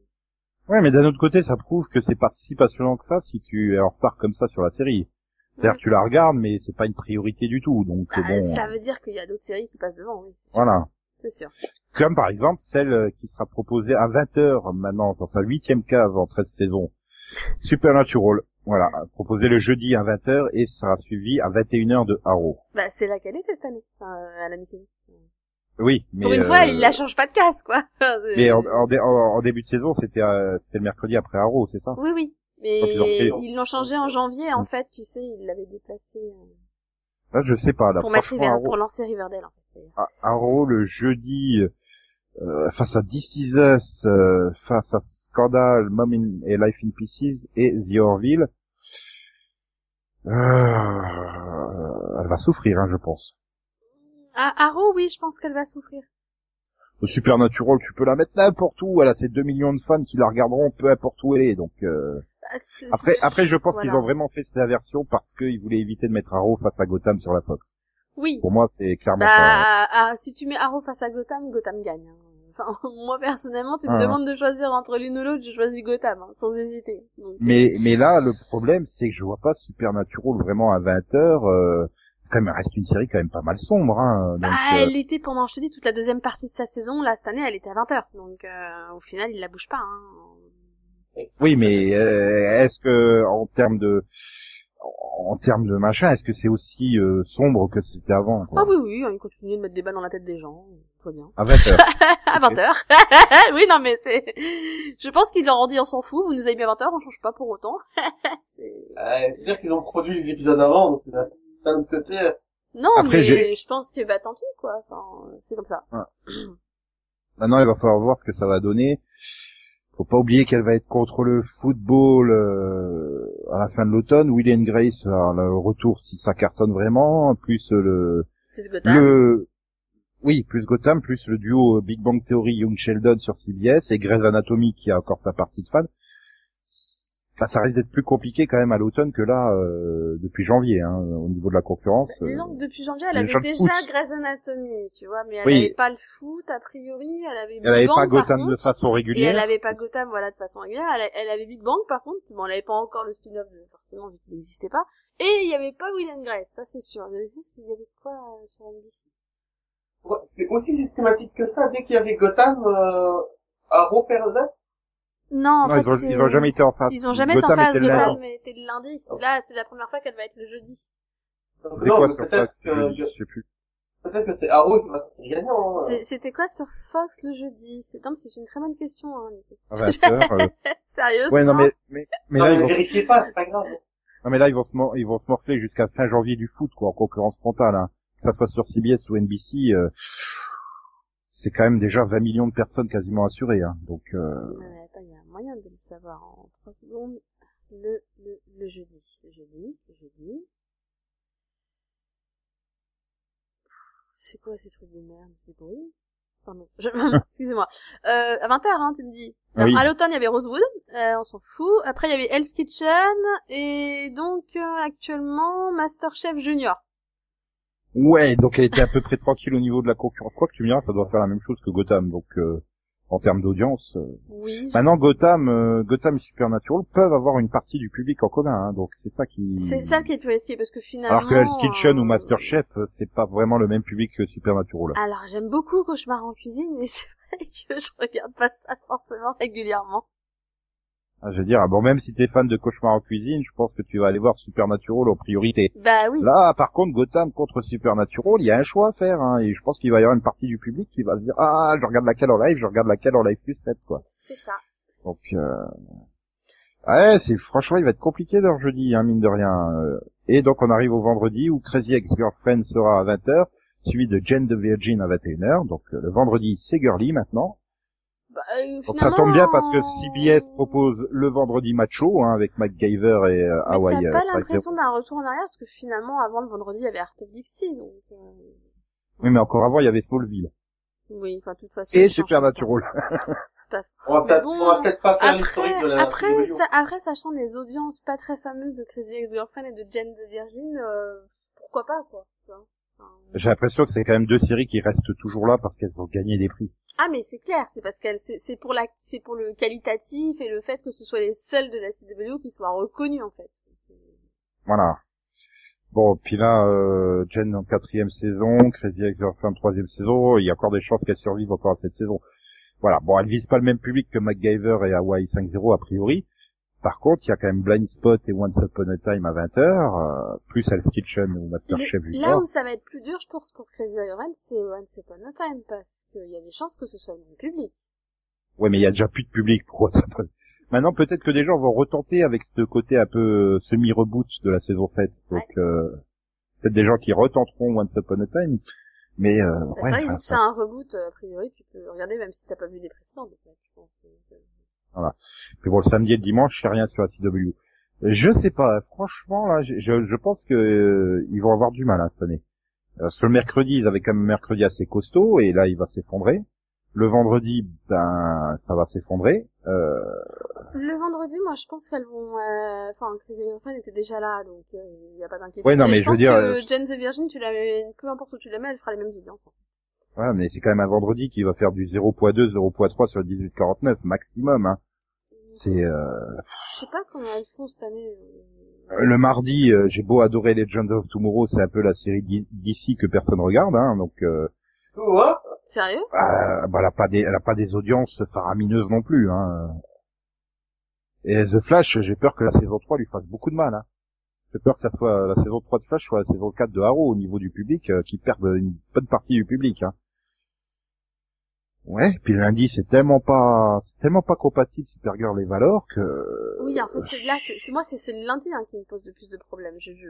Ouais, mais d'un autre côté, ça prouve que c'est pas si passionnant que ça si tu es en retard comme ça sur la série. C'est-à-dire que tu la regardes, mais c'est pas une priorité du tout, donc Bah, bon, ça veut dire qu'il y a d'autres séries qui passent devant, oui. voilà. C'est sûr. Comme par exemple celle euh, qui sera proposée à 20h maintenant dans sa huitième case en 13 saisons. Supernatural. Voilà, proposée le jeudi à 20h et sera suivi à 21h de Arrow. Bah, c'est là qu'elle était cette année, enfin, euh, à la mi-saison. Oui, mais Pour une euh, fois, il la change pas de casse, quoi. Mais en, en en- en début de saison, c'était euh, c'était le mercredi après Arrow, c'est ça? Oui, oui. Mais ils l'ont changé en janvier, en fait, tu sais, ils l'avaient déplacé euh, Là, je sais pas. Là, pour mettre River, Arrow- pour lancer Riverdale, en fait. à- Arrow le jeudi euh, face à This Is Us, euh, face à Scandal, Mom in- et Life in Pieces et The Orville. Euh, elle va souffrir, hein, je pense. Ah, Arrow, oui, je pense qu'elle va souffrir. Supernatural, tu peux la mettre n'importe où. Elle a ses 2 millions de fans qui la regarderont peu importe où elle est. Donc euh, Bah, après, après, je pense voilà. qu'ils ont vraiment fait cette inversion parce qu'ils voulaient éviter de mettre Arrow face à Gotham sur la Fox. Oui. Pour moi, c'est clairement Bah, ça. ah, si tu mets Arrow face à Gotham, Gotham gagne. hein. Enfin, moi personnellement, tu me Ah. demandes de choisir entre l'une ou l'autre, je choisis Gotham, hein, sans hésiter. Donc, Mais, mais là, le problème, c'est que je vois pas Supernatural vraiment à 20 heures. Euh, quand même, elle reste une série quand même pas mal sombre. Hein, donc, Bah, euh, elle était pendant, je te dis, toute la deuxième partie de sa saison, là, cette année, elle était à 20h. Donc, euh, au final, il la bouge pas, hein. Oui, mais euh, est-ce que en termes de en termes de machin, est-ce que c'est aussi euh, sombre que c'était avant quoi? Ah oui, oui, hein, ils continuent de mettre des balles dans la tête des gens, tout va bien. À 20 heures. à 20h. oui, non, mais c'est... Je pense qu'ils leur ont dit on s'en fout, vous nous avez mis à 20h, on change pas pour autant. c'est... Euh, C'est-à-dire qu'ils ont produit les épisodes avant, donc d'un d'un autre côté, Non, Après, mais je pense que bah tant pis, quoi. Enfin, c'est comme ça. Maintenant, il va falloir voir ce que ça va donner. Faut pas oublier qu'elle va être contre le football euh, à la fin de l'automne. Will and Grace, alors, le retour si ça cartonne vraiment, plus le Plus Gotham. le oui, plus Gotham, plus le duo Big Bang Theory Young Sheldon sur CBS et Grey's Anatomy qui a encore sa partie de fan. Enfin, ça risque d'être plus compliqué quand même à l'automne que là euh, depuis janvier hein, au niveau de la concurrence. Bah, euh. disons que depuis janvier, elle avait déjà foot. Grey's Anatomy, tu vois, mais elle Oui. avait pas le foot, a priori, elle avait Big elle avait Bang, pas Gotham de façon et elle régulière. avait pas Gotham, voilà, de façon régulière, elle, elle avait Big Bang, par contre, bon, elle avait pas encore le spin-off, euh, forcément, vu qu'il n'existait pas, et il y avait pas Will and Grace, ça c'est sûr. Je sais s'il y avait quoi euh, sur NBC. ouais, c'était aussi systématique que ça, dès qu'il y avait Gotham, euh, Arrow perdait. Non, en Non, fait, ils, ont, ils ont jamais été en face. Ils ont jamais été en Gotham phase, était le Gotham lundi. était le lundi. Là, c'est la première fois qu'elle va être le jeudi. C'était quoi sur Fox que, jeudi, je sais plus. peut-être que c'est Arrow qui va sortir gagnant, hein. C'était quoi sur Fox le jeudi? C'est non, mais c'est une très bonne question. Hein, 20 heures, euh. Sérieusement? Ouais, non mais mais, mais non, là mais ils vont vérifiez pas, c'est pas grave. non mais là ils vont se mor- ils vont se morfler jusqu'à fin janvier du foot quoi en concurrence frontale hein. Que ça soit sur CBS ou NBC euh, c'est quand même déjà 20 millions de personnes quasiment assurées hein. Donc euh, Ouais, moyen de le savoir en 3 secondes. Le, le, le jeudi. Jeudi. Jeudi. C'est quoi ces trucs de merde? C'est des bruits? Pardon. Je... Excusez-moi. Euh, à 20h, hein, tu me dis. Ah oui. À l'automne, il y avait Rosewood. Euh, on s'en fout. Après, il y avait Hell's Kitchen. Et donc, euh, actuellement, Masterchef Junior. ouais, donc elle était à peu près tranquille au niveau de la concurrence. Quoi que tu me diras, ça doit faire la même chose que Gotham donc euh, en termes d'audience. euh. Oui. Maintenant Gotham euh, Gotham et Supernatural peuvent avoir une partie du public en commun hein. donc c'est ça qui C'est ça qui est plus risqué parce que finalement. Alors que Hell's Kitchen euh, ou Masterchef, euh, c'est pas vraiment le même public que Supernatural. Alors j'aime beaucoup Cauchemar en cuisine, mais c'est vrai que je regarde pas ça forcément régulièrement. Ah, je veux dire, ah bon, même si t'es fan de Cauchemar en cuisine, je pense que tu vas aller voir Supernatural en priorité. Bah oui. Là, par contre, Gotham contre Supernatural, il y a un choix à faire, hein, et je pense qu'il va y avoir une partie du public qui va se dire, ah, je regarde laquelle en live, je regarde laquelle en live plus 7, quoi. C'est ça. Donc, euh... ouais, c'est, franchement, il va être compliqué leur jeudi, hein, mine de rien. Euh, Et donc, on arrive au vendredi où Crazy Ex-Girlfriend sera à 20h, suivi de Jane the Virgin à 21h. Donc, euh, le vendredi, c'est Girly maintenant. Bah, euh, Donc ça tombe bien parce que CBS propose le vendredi macho hein, avec MacGyver et euh, Mais Hawaii. t'as euh, pas l'impression d'un retour en arrière parce que finalement avant le vendredi il y avait Art of Dixie donc. euh, Oui, mais encore avant, il y avait Smallville Oui, enfin de toute façon. et Supernatural. pas On va peut-être, bon, on va peut-être pas faire l'historique Après, de la après, ça, après, sachant les audiences pas très fameuses de Crazy Ex-Girlfriend et de Jane de Virgin, euh, pourquoi pas, quoi. J'ai l'impression que c'est quand même deux séries qui restent toujours là parce qu'elles ont gagné des prix. Ah, mais c'est clair, c'est parce qu'elle, c'est pour la, c'est pour le qualitatif et le fait que ce soit les seuls de la CW qui soient reconnus, en fait. Voilà. Bon, puis là, euh, Jen en quatrième saison, Crazy Ex-Girlfriend en troisième saison, il y a encore des chances qu'elle survive encore à cette saison. Voilà, bon, elle vise pas le même public que MacGyver et Hawaii 5.0 a priori. Par contre, il y a quand même Blind Spot et Once Upon a Time à 20h, euh, plus Hell's Kitchen ou Masterchef Le- là où ça va être plus dur, je pense, pour Crazy Ex-Girlfriend, c'est Once Upon a Time, parce qu'il y a des chances que ce soit le même public. Ouais, mais il y a déjà plus de public pour Once Upon Maintenant, peut-être que des gens vont retenter avec ce côté un peu euh, semi-reboot de la saison 7. Donc, euh, peut-être des gens qui retenteront Once Upon a Time. Mais, euh, Bah, ouais, enfin, ça- un reboot, euh, a priori, tu peux regarder même si t'as pas vu les je pense. que- Puis bon, le samedi et le dimanche, c'est rien sur la CW. Je sais pas, franchement, là, je, je, je pense que euh, ils vont avoir du mal hein, cette année. Parce que le mercredi, ils avaient quand même un mercredi assez costaud, et là, il va s'effondrer. Le vendredi, ben, ça va s'effondrer. Euh, Le vendredi, moi, je pense qu'elles vont, euh, enfin, Crazy Ex-Girlfriend était déjà là, donc il n'y a pas d'inquiétude. Ouais, non, mais je veux pense dire, que euh, Jane the Virgin, tu la mets, peu importe où tu la mets, elle fera les mêmes audiences. Voilà, mais c'est quand même un vendredi qui va faire du 0.2, 0.3 sur le 18-49 maximum. Hein. C'est euh, Je sais pas comment elles font cette année. euh. le mardi, euh, j'ai beau adorer Legend of Tomorrow, c'est un peu la série d'i- d'ici que personne regarde, hein, donc euh, Tu vois Sérieux? Euh, bah, elle a pas des, elle a pas des audiences faramineuses non plus, hein. Et The Flash, j'ai peur que la saison 3 lui fasse beaucoup de mal, hein. J'ai peur que ça soit la saison 3 de Flash soit la saison 4 de Arrow au niveau du public, euh, qui perdent une bonne partie du public. Hein. Ouais, puis lundi c'est tellement pas, c'est tellement pas compatible Supergirl et Valor que. Oui, en fait, c'est là, c'est c'est- moi, c'est lundi hein, qui me pose le plus de problèmes. Je, je,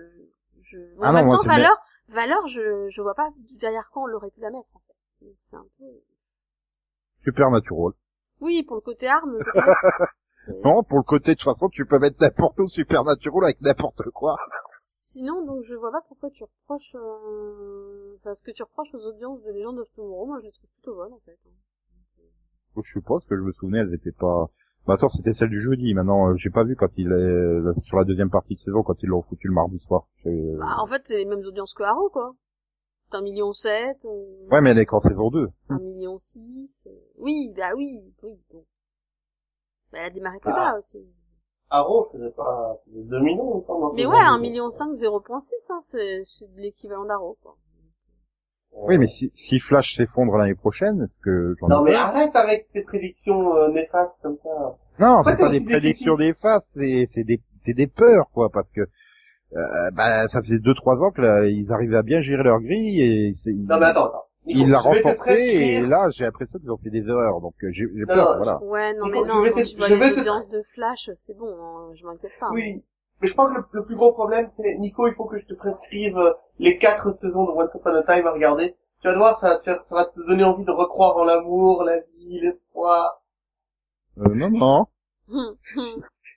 je... En Ah non, même moi, temps, valeur, valeur, je, je vois pas derrière quoi on l'aurait pu la mettre. En fait. C'est un peu. Supernatural. Oui, pour le côté arme. côté- Non, pour le côté de toute façon, tu peux mettre n'importe où Supernatural avec n'importe quoi. Sinon, donc, je vois pas pourquoi tu reproches, euh... enfin, ce que tu reproches aux audiences de Legend of Tomorrow, moi, je les trouve plutôt bonnes, en fait. Je sais pas, parce que je me souvenais, elles étaient pas. Bah attends, c'était celle du jeudi. Maintenant, euh, j'ai pas vu quand il est sur la deuxième partie de saison quand ils l'ont foutu le mardi soir. J'ai- Bah, en fait, c'est les mêmes audiences que Arrow, quoi. C'est un million sept, euh, Ouais, mais elle est qu'en saison 2. un million six. euh, Oui, bah oui, oui, bon. Bah, elle a démarré plus Ah. bas aussi. Arrow faisait pas, faisait 2 millions, il Mais ouais, deux. 1 million 5, 0.6, hein, c'est c'est de l'équivalent d'Arrow, quoi. Oui, mais si, si Flash s'effondre l'année prochaine, est-ce que j'en ai Non mais arrête avec tes prédictions euh, néfastes comme ça. Non, c'est pas des prédictions faces, c'est c'est des c'est des peurs quoi, parce que euh, bah ça faisait deux trois ans que là, ils arrivaient à bien gérer leur grille et Non mais attends, attends. Vais te renforcé et là j'ai l'impression qu'ils ont fait des erreurs donc euh, j'ai peur non, voilà. Ouais, non, Nico, mais je non, vais quand te- tu vois je les vais te- audiences de Flash, c'est bon, hein, je m'inquiète pas. hein. Oui. Mais je pense que le, plus gros problème, c'est, Nico, il faut que je te prescrive euh, les quatre saisons de Once Upon a Time à regarder. Tu vas voir, ça va te, faire- ça va te donner envie de recroire en l'amour, la vie, l'espoir. Euh, non non.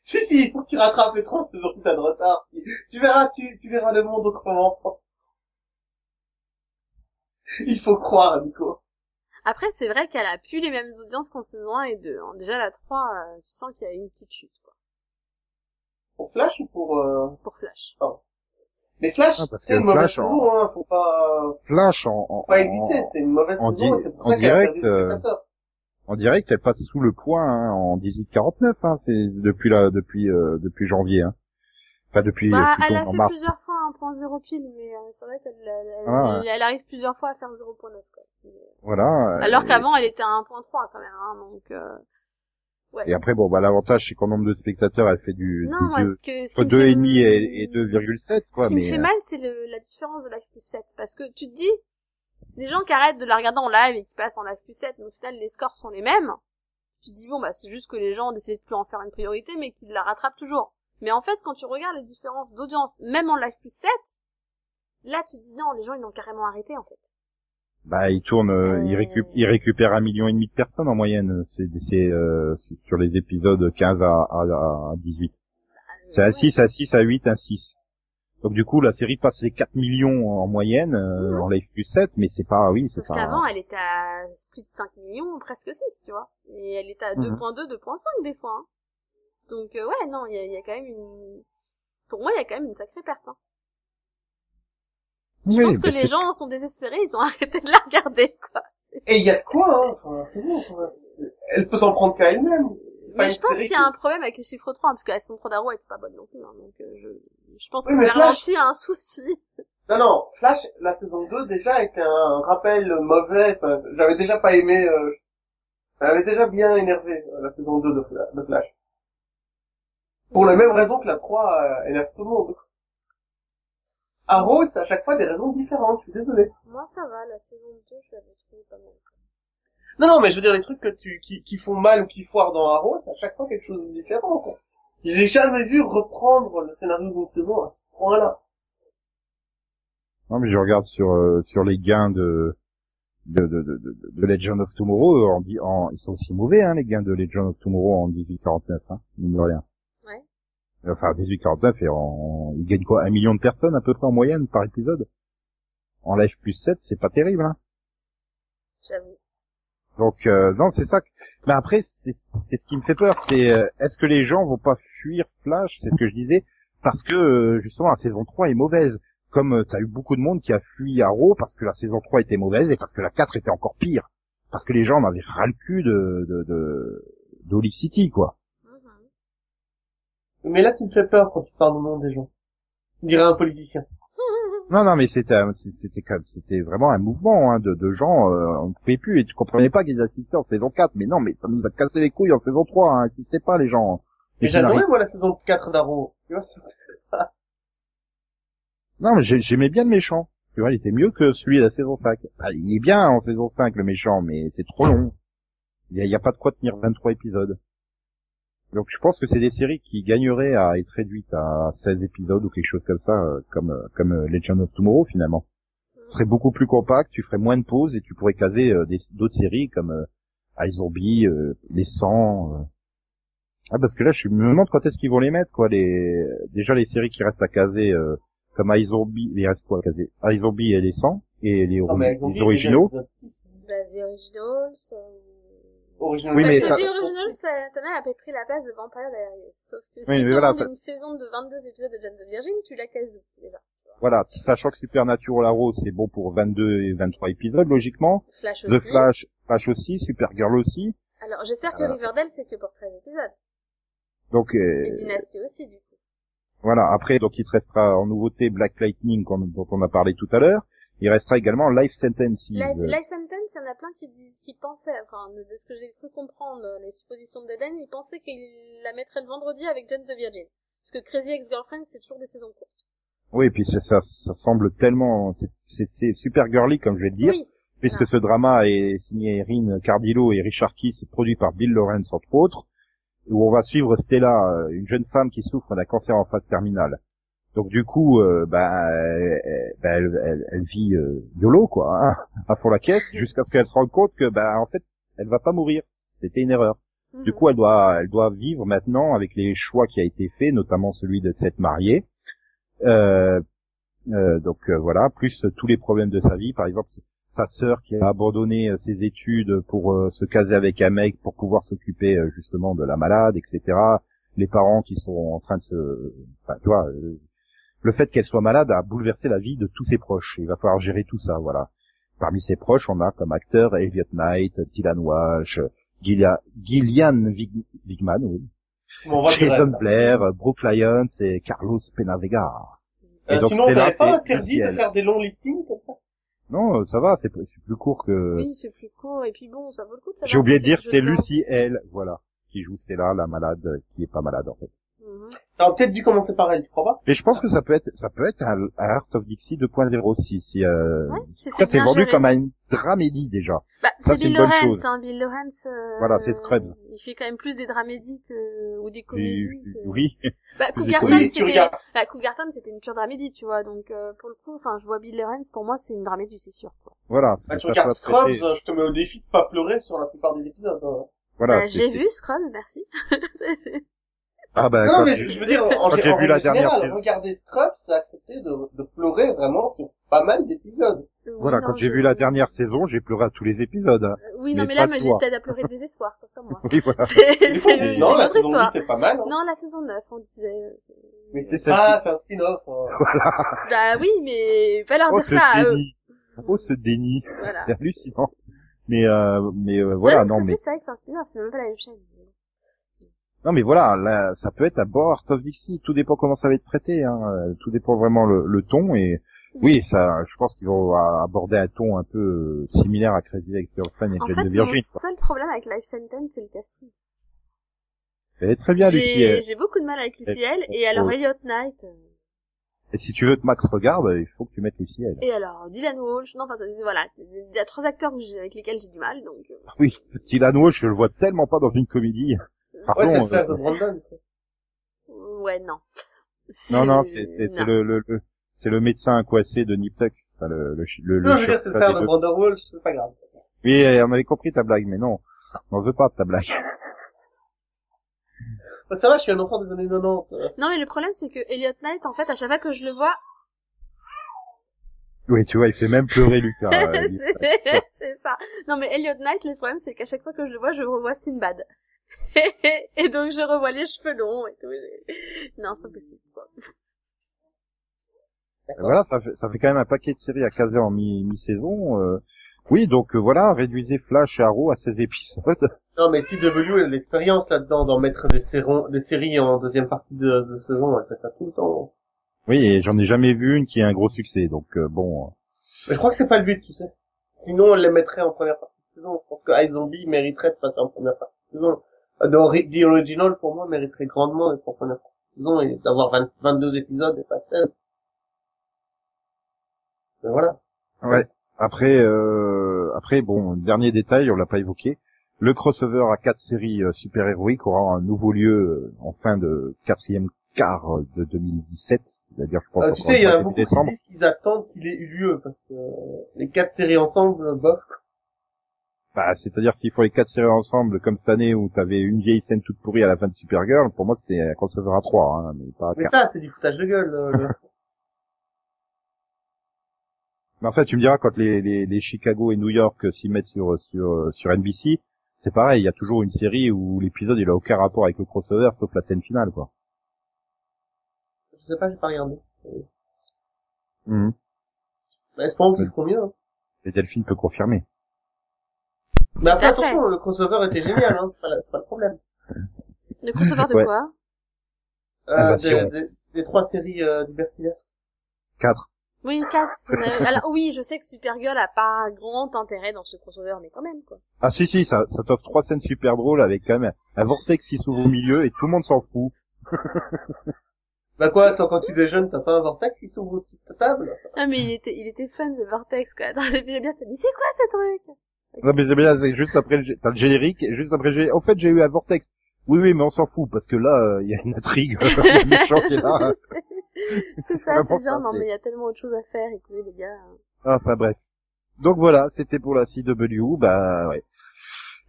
Si, si, il faut que tu rattrapes les trois saisons que t'as de retard. Tu verras, tu, tu verras le monde autrement. Il faut croire, Nico. Après, c'est vrai qu'elle a plus les mêmes audiences qu'en saison 1 et 2. hein. Déjà, la 3, euh, tu sens qu'il y a une petite chute, quoi, Pour Flash ou pour... Euh... pour Flash. Mais Flash, Ah, parce c'est une mauvaise Flash, en- saison, hein. Faut pas, Flash en en, faut pas en- hésiter. C'est une mauvaise en saison di- et c'est pour en ça qu'elle a perdu euh, en direct elle passe sous le point hein, en 1849 hein, c'est depuis la depuis euh, depuis janvier hein. Enfin depuis euh, Bah, plutôt elle a en fait mars. plusieurs fois un point zéro pile, mais euh, c'est vrai qu'elle elle, elle- Ah, elle- elle arrive plusieurs fois à faire 0.9, quoi. Mais, euh, Voilà. Alors et- qu'avant, elle était à 1.3 quand même, hein, donc... Euh... Ouais. Et après, bon, bah, l'avantage, c'est qu'en nombre de spectateurs, elle fait du, non, du deux- que... Entre me deux fait- et demi et, et 2,7, quoi, Ce qui mais, me fait euh, mal, c'est le, la différence de Live plus 7. Parce que tu te dis, les gens qui arrêtent de la regarder en live et qui passent en Live plus 7, mais au final, les scores sont les mêmes. Tu te dis, bon, bah, c'est juste que les gens décident de plus en faire une priorité, mais qu'ils la rattrapent toujours. Mais en fait, quand tu regardes les différences d'audience, même en Live plus 7, là, tu te dis, non, les gens, ils l'ont carrément arrêté, en fait. bah, il tourne, euh, Euh. il, récup- il récupère un million et demi de personnes en moyenne, c'est, c'est, euh, sur les épisodes 15 à, à, à 18. C'est Euh, un ouais. 6, un 6, un 8, un 6. Donc du coup, la série passe les 4 millions en moyenne, euh, Mhm. en live plus 7, mais c'est pas, oui, c'est Sauf pas... qu'avant, elle était à plus de 5 millions, presque 6, tu vois. Et elle était à Mhm. 2.2, 2.5 des fois. hein. Donc, euh, ouais, non, il y a, y a quand même une... Pour moi, il y a quand même une sacrée perte. Hein. Je Oui, pense que bah, les gens sont désespérés, ils ont arrêté de la regarder, quoi. Et il y a de quoi, hein. Enfin, c'est bon, Elle peut s'en prendre qu'à elle-même. Mais je pense qu'il y a un problème avec les chiffres 3, parce que la saison 3 d'Arrow était pas bonne non plus. Hein, donc, euh, je, je pense Oui, que Berlanti a un souci. Non, non, Flash, la saison 2, déjà, était un rappel mauvais. J'avais déjà pas aimé... Euh... J'avais déjà bien énervé, euh, la saison 2 de, Fla- de Flash. Pour la même raison que la 3 euh, énerve tout le monde. Arrow, c'est à chaque fois des raisons différentes, je suis désolé. Moi, ça va, la saison 2, je l'avais trouvé pas mal. Non, non, mais je veux dire, les trucs que tu, qui, qui font mal ou qui foirent dans Arrow, c'est à chaque fois quelque chose de différent, quoi. J'ai jamais vu reprendre le scénario d'une saison à ce point-là. Non, mais je regarde sur euh, sur les gains de de, de, de, de, Legend of Tomorrow, en, en, ils sont aussi mauvais, hein, les gains de Legend of Tomorrow en 1849, hein, mine de rien. Enfin, 1849, et en, ils gagnent quoi, un million de personnes à peu près en moyenne par épisode? En live plus 7, c'est pas terrible, hein. J'avoue. Donc, euh, non, c'est ça. que- Mais après, c'est ce qui me fait peur, c'est euh, est-ce que les gens vont pas fuir Flash? C'est ce que je disais, parce que euh, justement la saison 3 est mauvaise. Comme euh, t'as eu beaucoup de monde qui a fui Arrow parce que la saison 3 était mauvaise et parce que la 4 était encore pire. Parce que les gens en avaient ras le cul de de City, quoi. Mais là, tu me fais peur quand tu parles au nom des gens. On dirait un politicien. Non, non, mais c'était c'était même- c'était vraiment un mouvement hein, de, de gens. Euh, on ne pouvait plus et tu comprenais pas qu'ils assistaient en saison 4. Mais non, mais ça nous a cassé les couilles en saison 3. Hein, insistez pas les gens. Mais Les j'adorais, scénaristes. moi, la saison 4 d'Arrow. Tu vois, c'est pas... Non, mais j'ai- j'aimais bien le méchant. Tu vois, il était mieux que celui de la saison 5. Bah, il est bien en saison 5, le méchant, mais c'est trop long. Il y a, y a pas de quoi tenir 23 épisodes. Donc je pense que c'est des séries qui gagneraient à être réduites à 16 épisodes ou quelque chose comme ça, euh, comme euh, comme euh, Legend of Tomorrow finalement. Ce serait beaucoup plus compact, tu ferais moins de pauses et tu pourrais caser euh, des- d'autres séries comme euh, iZombie, euh, Les 100. euh. Ah parce que là je me demande quand est-ce qu'ils vont les mettre quoi les déjà les séries qui restent à caser euh, comme iZombie, il reste quoi à caser? iZombie et Les 100 et les, Non, elles ont les originaux. Bah. Original Oui, mais Parce ça- que The Originals, ça, Tana a pris la place de Vampire Diaries. Sauf que si Oui, mais tu voilà, une saison de 22 épisodes de Jane the Virgin, tu la cases où, déjà? Voilà, sachant que Supernatural Arrow c'est bon pour 22 et 23 épisodes logiquement. Flash The aussi. Flash, Flash aussi, Supergirl aussi. Alors, j'espère que Euh. Riverdale, c'est que pour 13 épisodes. Donc euh, Et Dynasty aussi, du coup. voilà, après donc il te restera en nouveauté Black Lightning dont on a parlé tout à l'heure. Il restera également Life Sentences. Life, Life Sentence, il y en a plein qui pensaient, enfin, de, ce que j'ai cru comprendre, euh, les suppositions d'Eden, ils pensaient qu'il la mettrait le vendredi avec Jane the Virgin. Parce que Crazy Ex-Girlfriend, c'est toujours des saisons courtes. Oui, puis c'est- ça, ça semble tellement, c'est- c'est c'est super girly comme je vais le dire, Oui. puisque ce drama est signé Erin Cardillo et Richard Keys, produit par Bill Lawrence entre autres, où on va suivre Stella, euh, une jeune femme qui souffre d'un cancer en phase terminale. Donc du coup, euh, bah, elle, bah, elle, elle- elle vit euh, YOLO quoi, hein, à fond la caisse, jusqu'à ce qu'elle se rende compte que bah en fait, elle va pas mourir. C'était une erreur. Du Mhm. coup, elle doit, elle doit vivre maintenant avec les choix qui a été fait, notamment celui de s'être mariée. Euh, euh, donc euh, voilà, plus tous les problèmes de sa vie, par exemple sa sœur qui a abandonné euh, ses études pour euh, se caser avec un mec pour pouvoir s'occuper euh, justement de la malade, etc. Les parents qui sont en train de se, enfin, tu vois, euh, le fait qu'elle soit malade a bouleversé la vie de tous ses proches. Il va falloir gérer tout ça, voilà. Parmi ses proches, on a comme acteur Elliot Knight, Dylan Walsh, Gillia- Gillian Vigman, oui. Jason Blair, Brooke Lyons et Carlos Penavega. Et euh, donc sinon, Stella, pas c'est interdit de faire des longs listings comme ça? Non, euh, ça va, c'est plus court que... Oui, c'est plus court, et puis bon, ça vaut le coup de. J'ai oublié de dire, c'est c'était Lucie L, voilà, qui joue Stella, la malade, qui est pas malade en fait. T'aurais peut-être dû commencer par elle, tu crois pas? Et je pense que ça peut être, ça peut être un, un Art of Dixie 2.0 aussi, si, euh, Ouais, si ça c'est vendu géré. comme une dramédie déjà. Bah, Ça, c'est Bill une bonne Lawrence, chose. hein, Bill Lawrence. euh, Voilà, c'est Scrubs. Il fait quand même plus des dramédies que, ou des Et- comédies. que- oui, Bah, Cougarton, c'était, bah, Cougarton, c'était une pure dramédie, tu vois, donc, euh, pour le coup, enfin, je vois Bill Lawrence, pour moi, c'est une dramédie, c'est sûr, quoi. voilà. Bah, tu regardes Scrubs, je te mets au défi de pas pleurer sur la plupart des épisodes. hein. Voilà, Bah, j'ai vu Scrubs, merci. Ah bah, non, quand mais j'ai- je veux dire, en, quand j'ai vu la règle dernière regarder Scrubs, c'est accepter de, de pleurer vraiment sur pas mal d'épisodes. Oui, voilà, non, quand j'ai je- vu la dernière saison, j'ai pleuré à tous les épisodes. hein. Euh, Oui, non, mais mais là, j'ai peut-être à pleurer de désespoir, quoi, comme moi. Oui, voilà. C'est, c'est, non, la autre saison 8 histoire. est pas mal. Hein. Non, la saison 9, on disait. euh, mais c'est pas, celle-ci. c'est un spin-off. hein. Voilà. Bah oui, mais pas leur Oh, dire ce ça à eux. déni. Oh, ce déni. Voilà. C'est hallucinant. Mais, euh, mais euh, voilà, non, mais C'est vrai que c'est un spin-off, c'est même pas la même chaîne. Non mais voilà, là, ça peut être bon Art of Dixie, tout dépend comment ça va être traité, hein. euh, tout dépend vraiment le, le ton et oui, ça, je pense qu'ils vont a- aborder un ton un peu euh, similaire à Crazy Ex-Girlfriend et En Jane fait, de Virgin. quoi. seul problème avec Life Sentence, c'est le casting. Elle est très bien, Lucie. J'ai beaucoup de mal avec Lucy Elle- L. Et alors Oh. Elliot Knight. euh, Et si tu veux que Max regarde, il faut que tu mettes Lucie. Elle. Et alors Dylan Walsh. Non, enfin, ça- voilà. Il y a trois acteurs avec lesquels j'ai du mal, donc. Oui, Dylan Walsh, je le vois tellement pas dans une comédie. Ouais, Pardon, c'est le frère euh, de Brandon. Ouais, non. Non, non, c'est le, le, le- c'est le médecin coincé de Nip Tuck. Enfin, le, le, le, le Non, je veux dire, c'est le frère de. Brandon Walsh, c'est pas grave. Oui, on avait compris ta blague, mais non, on n'en veut pas de ta blague. Bah, ça va, je suis un enfant des années 90. euh. Non, mais le problème, c'est que Elliot Knight, en fait, à chaque fois que je le vois, Oui, tu vois, il fait même pleurer Lucas. euh, c'est ça. Non, mais Elliot Knight, le problème, c'est qu'à chaque fois que je le vois, je revois Sinbad. et donc, je revois les cheveux longs et tout. Non, c'est pas possible, quoi. Voilà, ça fait, ça fait quand même un paquet de séries à caser en mi- mi-saison. euh. Oui, donc euh, voilà, réduisez Flash et Arrow à 16 épisodes. Non, mais CW a l'expérience là-dedans d'en mettre des, séries- des séries en deuxième partie de, de saison, elle fait ça tout le temps. Oui, et j'en ai jamais vu une qui a un gros succès, donc euh, bon. Mais je crois que c'est pas le but, tu sais. Sinon, on les mettrait en première partie de saison. Je pense que iZombie mériterait de passer en première partie de saison. The, Ori- The Original, pour moi, mériterait grandement d'être en première de saison et d'avoir 20 22 épisodes et pas 16. Ben voilà. Ouais. Après, euh, après, bon, dernier détail, on l'a pas évoqué. Le crossover à quatre séries euh, super-héroïques aura un nouveau lieu euh, en fin de quatrième quart de 2017. C'est-à-dire, je pense, Ah, tu sais, il y a beaucoup décembre. disent qu'ils attendent qu'il ait eu lieu, parce que euh, les quatre séries ensemble, bof. Bah, c'est-à-dire s'il faut les quatre séries ensemble, comme cette année où t'avais une vieille scène toute pourrie à la fin de Supergirl, pour moi c'était un crossover à trois, hein, mais pas à Mais ça, c'est du foutage de gueule. euh, Mais en fait, tu me diras quand les, les, les Chicago et New York s'y mettent sur sur sur NBC, c'est pareil, il y a toujours une série où l'épisode il a aucun rapport avec le crossover sauf la scène finale, quoi. Je sais pas, j'ai pas regardé. Mhm. Bah, espérons qu'ils feront mieux. hein. Et Delphine peut confirmer. Mais après, à fait. attention, le crossover était génial, hein. C'est pas, la- c'est pas le problème. Le crossover de Ouais. quoi? Euh, Ah bah, des, si on- des- des trois séries euh, du. Quatre. Oui, 4. Alors oui, je sais que Supergirl a pas grand intérêt dans ce crossover, mais quand même, quoi. Ah si si, ça, ça t'offre trois scènes super drôles avec quand même un vortex qui s'ouvre au milieu et tout le monde s'en fout. Bah quoi, sans quand tu es jeune, t'as pas un vortex qui s'ouvre au-dessus de ta table? Ah, mais il était, il était fun, ce Vortex, quoi. Attends, j'ai bien ça. Mais c'est quoi ce truc? Non mais c'est bien, c'est juste après le, le générique, et juste après le générique. En fait, j'ai eu un vortex. Oui oui, mais on s'en fout parce que là, il y a une intrigue, un méchant qui est là. C'est ça, c'est genre, non, mais il y a tellement autre chose à faire, écoutez, les gars. Enfin bref. Donc voilà, c'était pour la CW. Bah ouais.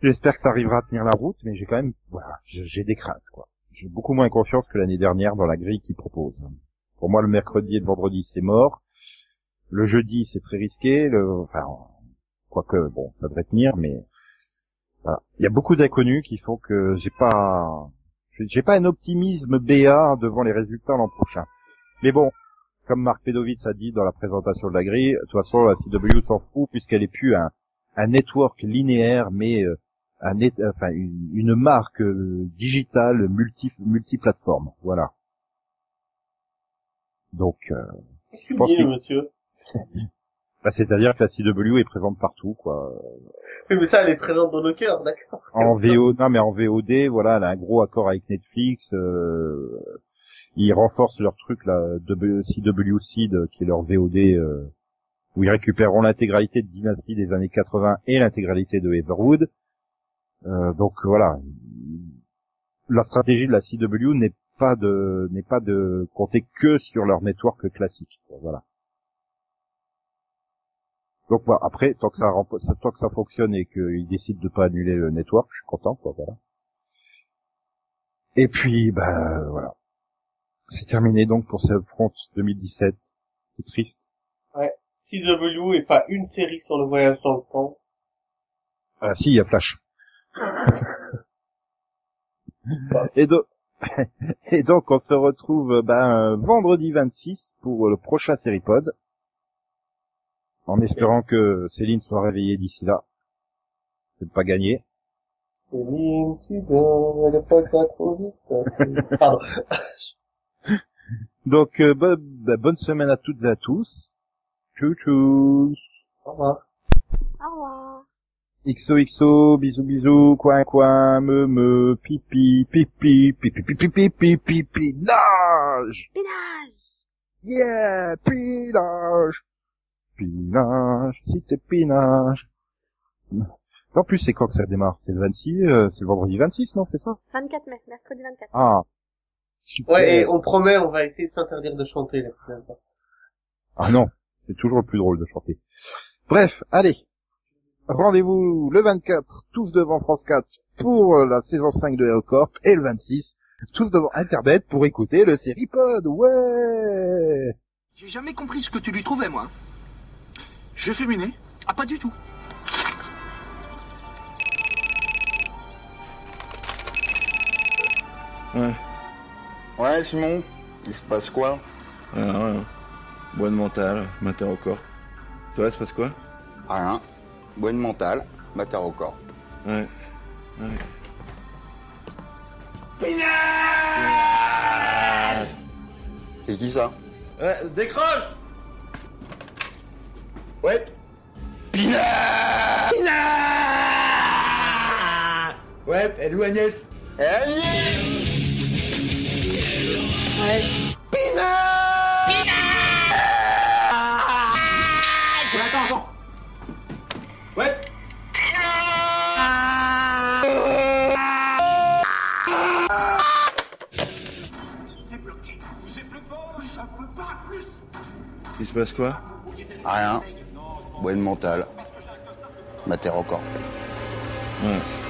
J'espère que ça arrivera à tenir la route, mais j'ai quand même, voilà, j'ai des craintes quoi. J'ai beaucoup moins confiance que l'année dernière dans la grille qu'ils proposent. Pour moi, le mercredi et le vendredi, c'est mort. Le jeudi, c'est très risqué. Le, enfin, quoique, bon, ça devrait tenir, mais voilà. Il y a beaucoup d'inconnus qui font que j'ai pas, j'ai pas un optimisme BA devant les résultats l'an prochain. Mais bon, comme Marc Pedovitz a dit dans la présentation de la grille, de toute façon, la CW s'en fout puisqu'elle est plus un, un network linéaire, mais euh, un net, enfin une, une marque euh, digitale multi multiplateforme. Voilà. Donc, euh, Qu'est-ce que pense vous dites, que- monsieur bah, c'est-à-dire que la CW est présente partout, quoi. Oui, mais ça, elle est présente dans nos cœurs, d'accord En VO, non mais en VOD, voilà, elle a un gros accord avec Netflix. Euh, ils renforcent leur truc là, CW Seed, qui est leur VOD, euh, où ils récupéreront l'intégralité de Dynasty des années 80 et l'intégralité de Everwood. Euh, donc voilà, la stratégie de la CW n'est pas de n'est pas de compter que sur leur network classique. Voilà. Donc voilà, après tant que ça tant que ça fonctionne et qu'ils décident de pas annuler le network, je suis content quoi, voilà. Et puis bah voilà. C'est terminé donc pour ce front 2017. C'est triste. CW et pas une série sur le voyage dans le temps. Ah si, il y a Flash. et, donc, et donc on se retrouve ben, vendredi 26 pour le prochain Seripod. En espérant que Céline soit réveillée d'ici là. C'est pas gagné. Céline, tu dors, elle est pas trop vite. Pardon. Donc euh, bo- ben, bonne semaine à toutes et à tous. Tchou tchou. Au revoir. Au revoir. XOXO, bisous bisous, coin coin, me me, pipi, pipi, pipi, pipi, pipi, pipi, nage! Pénage Yeah, pinage! Pinage, si t'es pinage. En plus, c'est quand que ça démarre? C'est le 26, euh, c'est le vendredi 26, non, c'est ça? 24 mai, mercredi 24. Ah. Super. Ouais, et on promet, on va essayer de s'interdire de chanter la prochaine fois. Ah non, c'est toujours le plus drôle de chanter. Bref, allez. Rendez-vous le 24, tous devant France 4 pour euh, la saison 5 de Hellcorp et le 26, tous devant Internet pour écouter le Seripod. Ouais J'ai jamais compris ce que tu lui trouvais, moi. Je suis féminé Ah, pas du tout. Ouais. Ouais, Simon, il se passe quoi? Rien, rien. Bonne mentale, matin au corps. Toi, il se passe quoi? Rien. Bonne mentale, matin au corps. Ouais. Ouais. C'est qui ça? Ouais, décroche Ouais. Pinard Pinard Ouais, elle est où Agnès? Agnès Ouais. Pinard Pinard Je l'attends, attends. Ouais. C'est bloqué. Bougez plus fort. Je ne peux pas plus. Il se passe quoi? Rien. Bonne mentale. Mater encore. Ouais.